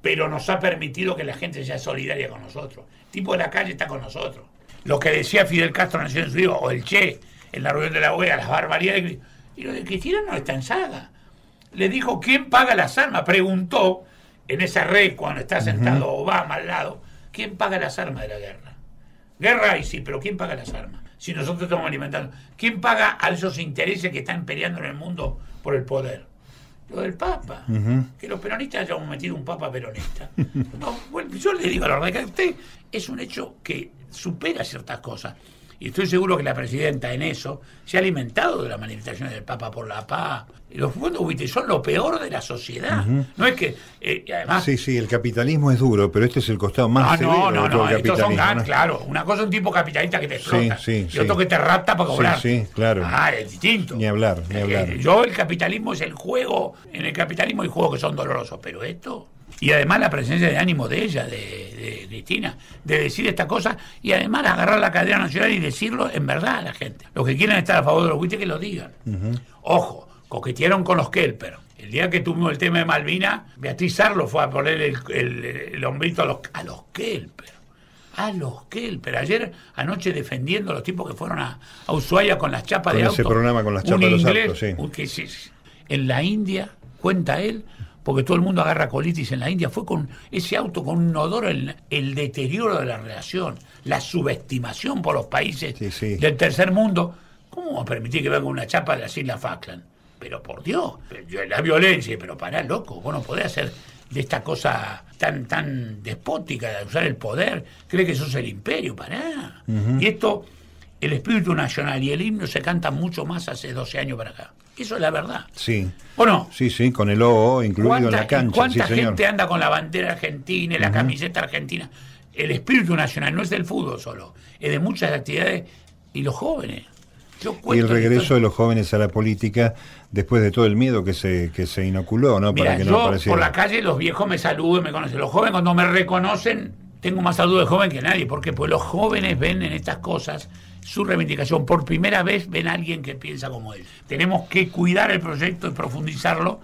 [SPEAKER 3] pero nos ha permitido que la gente sea solidaria con nosotros. El tipo de la calle está con nosotros. Lo que decía Fidel Castro en Naciones Unidas o el Che en la reunión de la OEA, las barbaridades. Y lo de Cristina no está en saga. Le dijo, ¿quién paga las armas? Preguntó en esa red cuando está sentado Obama al lado, ¿quién paga las armas de la guerra? Guerra hay sí, pero ¿quién paga las armas? Si nosotros estamos alimentando. ¿Quién paga a esos intereses que están peleando en el mundo por el poder? lo del Papa. Que los peronistas hayamos metido un Papa peronista. [LAUGHS] No, bueno, yo le digo a la verdad que usted es un hecho que supera ciertas cosas. Y estoy seguro que la presidenta en eso se ha alimentado de las manifestaciones del Papa por la paz. Los fondos son lo peor de la sociedad. No es que, eh, además...
[SPEAKER 2] Sí, sí, el capitalismo es duro, pero este es el costado más
[SPEAKER 3] ah, no, no, no, estos son gan, claro. Una cosa es un tipo capitalista que te explota y otro que te rapta para cobrar.
[SPEAKER 2] Sí, claro.
[SPEAKER 3] Ah, es distinto.
[SPEAKER 2] Ni hablar, ni hablar.
[SPEAKER 3] Eh, yo, el capitalismo es el juego. En el capitalismo hay juegos que son dolorosos, pero esto... Y además la presencia de ánimo de ella, de, Cristina, de decir esta cosa y además agarrar la cadena nacional y decirlo en verdad a la gente. Los que quieren estar a favor de los buitres que lo digan. Ojo, coquetearon con los Kelper. El día que tuvimos el tema de Malvina, Beatriz Arlo fue a poner el, hombrito a los, a los Kelper. A los Kelper. Ayer, anoche, defendiendo a los tipos que fueron a, Ushuaia con las chapas de auto.
[SPEAKER 2] ese programa con las chapas de los autos,
[SPEAKER 3] sí. en la India, cuenta él, porque todo el mundo agarra colitis en la India, fue con ese auto con un odor, el, el deterioro de la relación, la subestimación por los países del tercer mundo. ¿Cómo vamos a permitir que venga una chapa de las Islas Falkland? Pero por Dios, la violencia, pero para loco, vos no podés hacer de esta cosa tan tan despótica de usar el poder, cree que eso es el imperio, pará. Y esto, el espíritu nacional y el himno se cantan mucho más hace 12 años para acá. Eso es la verdad.
[SPEAKER 2] Sí.
[SPEAKER 3] ¿O no?
[SPEAKER 2] Sí, sí, con el O incluido en la cancha.
[SPEAKER 3] ¿Cuánta gente anda con la bandera argentina y la camiseta argentina? El espíritu nacional no es del fútbol solo, es de muchas actividades y los jóvenes.
[SPEAKER 2] y el regreso de los jóvenes a la política después de todo el miedo que se, que se inoculó, ¿no?
[SPEAKER 3] Para que yo por la calle los viejos me saludan, me conocen. Los jóvenes cuando me reconocen, tengo más salud de joven que nadie. ¿Por qué? Pues los jóvenes ven en estas cosas su reivindicación. Por primera vez ven a alguien que piensa como él. Tenemos que cuidar el proyecto y profundizarlo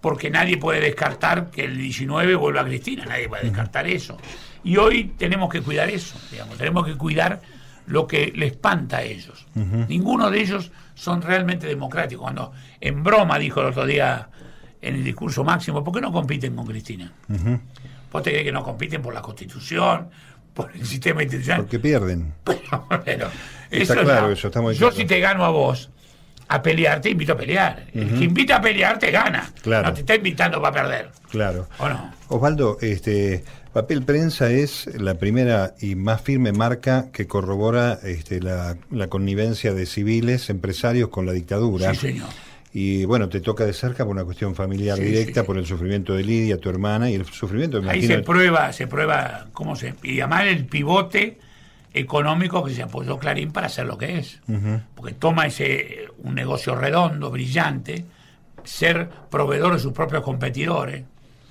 [SPEAKER 3] porque nadie puede descartar que el 19 vuelva a Cristina, nadie puede descartar eso. Y hoy tenemos que cuidar eso, digamos, tenemos que cuidar lo que le espanta a ellos. Ninguno de ellos son realmente democráticos. Cuando en broma dijo el otro día en el discurso máximo, ¿por qué no compiten con Cristina? ¿Vos te crees que no compiten por la Constitución, por el sistema institucional?
[SPEAKER 2] Porque pierden. [LAUGHS]
[SPEAKER 3] Pero, Está claro eso, estamos Yo si te gano a vos a pelear, te invito a pelear. El que invita a pelear te gana. Claro. No te está invitando para perder.
[SPEAKER 2] Claro. ¿O no? Osvaldo, este, Papel Prensa es la primera y más firme marca que corrobora este, la, la connivencia de civiles, empresarios con la dictadura.
[SPEAKER 3] Sí, señor.
[SPEAKER 2] Y bueno, te toca de cerca por una cuestión familiar directa, por el sufrimiento de Lidia, tu hermana, y el sufrimiento
[SPEAKER 3] de Ahí se prueba, se prueba cómo se. Y además el pivote económico que se apoyó Clarín para hacer lo que es. Porque toma ese un negocio redondo, brillante, ser proveedor de sus propios competidores,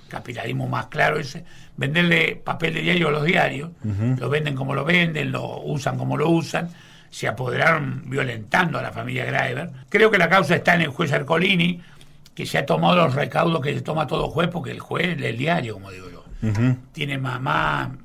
[SPEAKER 3] capitalismo más claro ese, venderle papel de diario a los diarios, lo venden como lo venden, lo usan como lo usan, se apoderaron violentando a la familia Graeber. Creo que la causa está en el juez Ercolini, que se ha tomado los recaudos que se toma todo juez, porque el juez el diario, como digo yo. Tiene mamá,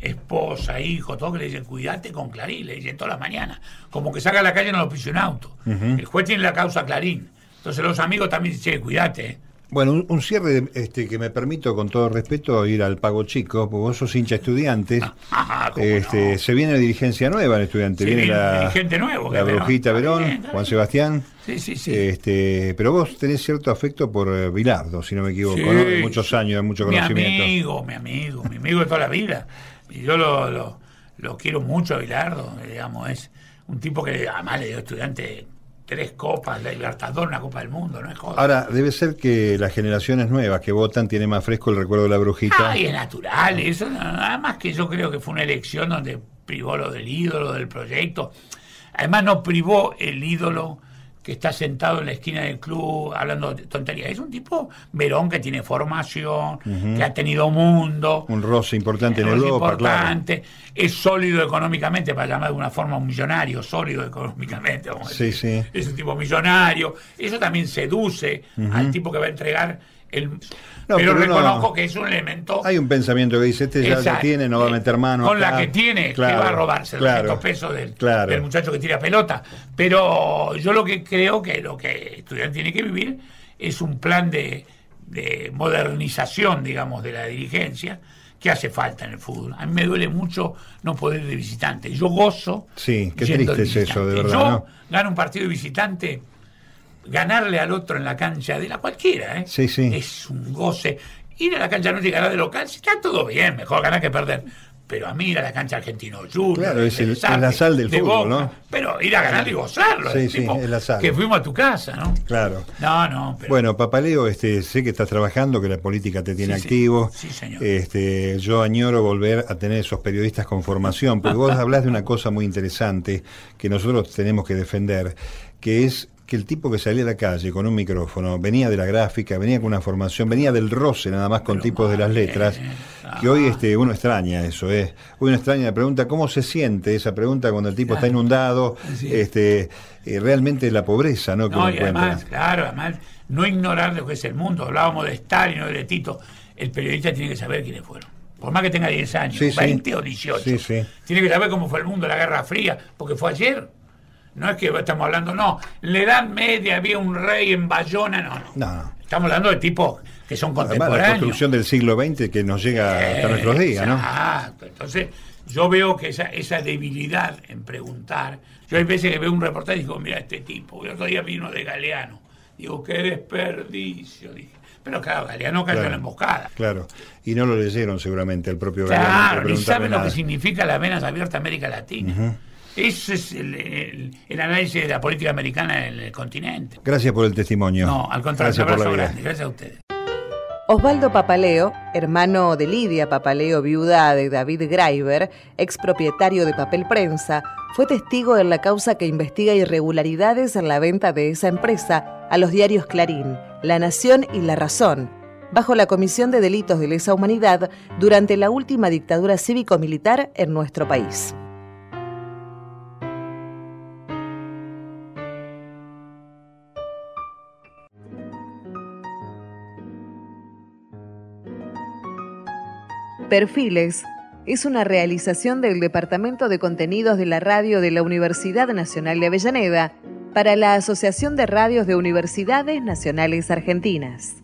[SPEAKER 3] esposa, hijo, todo que le dicen, cuídate con Clarín, le dicen todas las mañanas. Como que saca a la calle no lo pisa un auto. El juez tiene la causa Clarín. Entonces los amigos también dicen, cuídate.
[SPEAKER 2] Bueno, un, cierre este, que me permito, con todo respeto, ir al Pago Chico, porque vos sos hincha estudiante.
[SPEAKER 3] Ah,
[SPEAKER 2] este, Se viene la dirigencia nueva en estudiante. viene, la,
[SPEAKER 3] dirigente nuevo,
[SPEAKER 2] la Brujita Verón, Juan Sebastián.
[SPEAKER 3] Sí, sí, sí.
[SPEAKER 2] Este, pero vos tenés cierto afecto por eh, Bilardo, si no me equivoco, ¿no? De muchos años, de mucho conocimiento.
[SPEAKER 3] Mi amigo, mi amigo, mi amigo de toda la vida. Y yo lo, lo, lo quiero mucho a Bilardo, digamos, es un tipo que además le dio estudiante tres copas, la Libertador, una Copa del Mundo, no es joda.
[SPEAKER 2] Ahora, debe ser que las generaciones nuevas que votan tienen más fresco el recuerdo de la brujita.
[SPEAKER 3] Ay, es natural, eso nada más que yo creo que fue una elección donde privó lo del ídolo, del proyecto. Además no privó el ídolo que está sentado en la esquina del club hablando de tonterías. Es un tipo verón que tiene formación, que ha tenido mundo.
[SPEAKER 2] Un roce importante en Europa,
[SPEAKER 3] importante, Es sólido económicamente, para llamar de una forma un millonario, sólido económicamente, vamos a decir. Es un tipo millonario. Eso también seduce al tipo que va a entregar pero, reconozco que es un elemento.
[SPEAKER 2] Hay un pensamiento que dice: Este ya la tiene, no va a meter mano.
[SPEAKER 3] Con la que tiene, que va a robarse los pesos del, del, muchacho que tira pelota. Pero yo lo que creo que lo que el estudiante tiene que vivir es un plan de, de modernización, digamos, de la dirigencia que hace falta en el fútbol. A mí me duele mucho no poder ir de visitante. Yo gozo.
[SPEAKER 2] Sí, qué triste es eso, de verdad.
[SPEAKER 3] Yo gano un partido de visitante ganarle al otro en la cancha de la cualquiera, ¿eh?
[SPEAKER 2] Sí, sí.
[SPEAKER 3] Es un goce. Ir a la cancha no y ganar de local, si está todo bien, mejor ganar que perder. Pero a mí ir a la cancha argentino Junior,
[SPEAKER 2] Claro, es el- es la sal del
[SPEAKER 3] de
[SPEAKER 2] fútbol,
[SPEAKER 3] Boca,
[SPEAKER 2] ¿no?
[SPEAKER 3] Pero ir a ganar y gozarlo.
[SPEAKER 2] Sí,
[SPEAKER 3] el
[SPEAKER 2] sí,
[SPEAKER 3] tipo
[SPEAKER 2] es la sal.
[SPEAKER 3] Que fuimos a tu casa, ¿no?
[SPEAKER 2] Claro.
[SPEAKER 3] No, no, pero.
[SPEAKER 2] Bueno, Papaleo, este, sé que estás trabajando, que la política te tiene
[SPEAKER 3] sí.
[SPEAKER 2] activo.
[SPEAKER 3] Sí, señor.
[SPEAKER 2] Este, yo añoro volver a tener esos periodistas con formación, porque vos [LAUGHS] hablas de una cosa muy interesante que nosotros tenemos que defender, que es que el tipo que salía a la calle con un micrófono venía de la gráfica, venía con una formación, venía del roce nada más con tipos de las letras, que hoy este, uno extraña eso, ¿eh? Uno extraña la pregunta, ¿cómo se siente esa pregunta cuando el tipo está inundado?
[SPEAKER 3] Sí.
[SPEAKER 2] Este, eh, realmente la pobreza, ¿no? Que
[SPEAKER 3] No, y además, claro, además, no ignorar lo que es el mundo. Hablábamos de Stalin o de Tito. El periodista tiene que saber quiénes fueron. Por más que tenga 10 años,
[SPEAKER 2] Sí, sí.
[SPEAKER 3] 20 o 18.
[SPEAKER 2] Sí, sí.
[SPEAKER 3] Tiene que saber cómo fue el mundo, la Guerra Fría, porque fue ayer. No es que estamos hablando, no. En la Edad Media había un rey en Bayona, no, no.
[SPEAKER 2] No, no.
[SPEAKER 3] Estamos hablando de tipos que son
[SPEAKER 2] Además, la
[SPEAKER 3] contemporáneos.
[SPEAKER 2] construcción del siglo XX que nos llega hasta nuestros días, ¿no?
[SPEAKER 3] Exacto. Entonces, yo veo que esa, esa debilidad en preguntar. Yo hay veces que veo un reportaje y digo, mira, este tipo. El otro día vino de Galeano. Digo, qué desperdicio. Dije. Pero claro, Galeano cayó en la emboscada.
[SPEAKER 2] Claro. Y no lo leyeron seguramente el propio Galeano,
[SPEAKER 3] Claro, ni saben lo que significa las venas abiertas América Latina. Ese es el, el- el análisis de la política americana en el continente.
[SPEAKER 2] Gracias por el testimonio.
[SPEAKER 3] No, al contrario,
[SPEAKER 2] Gracias
[SPEAKER 3] un
[SPEAKER 2] por la
[SPEAKER 3] grande. Gracias a ustedes.
[SPEAKER 1] Osvaldo Papaleo, hermano de Lidia Papaleo, viuda de David Greiber, expropietario de papel prensa, fue testigo en la causa que investiga irregularidades en la venta de esa empresa a los diarios Clarín, La Nación y La Razón, bajo la Comisión de Delitos de Lesa Humanidad durante la última dictadura cívico-militar en nuestro país. Perfiles es una realización del Departamento de Contenidos de la Radio de la Universidad Nacional de Avellaneda para la Asociación de Radios de Universidades Nacionales Argentinas.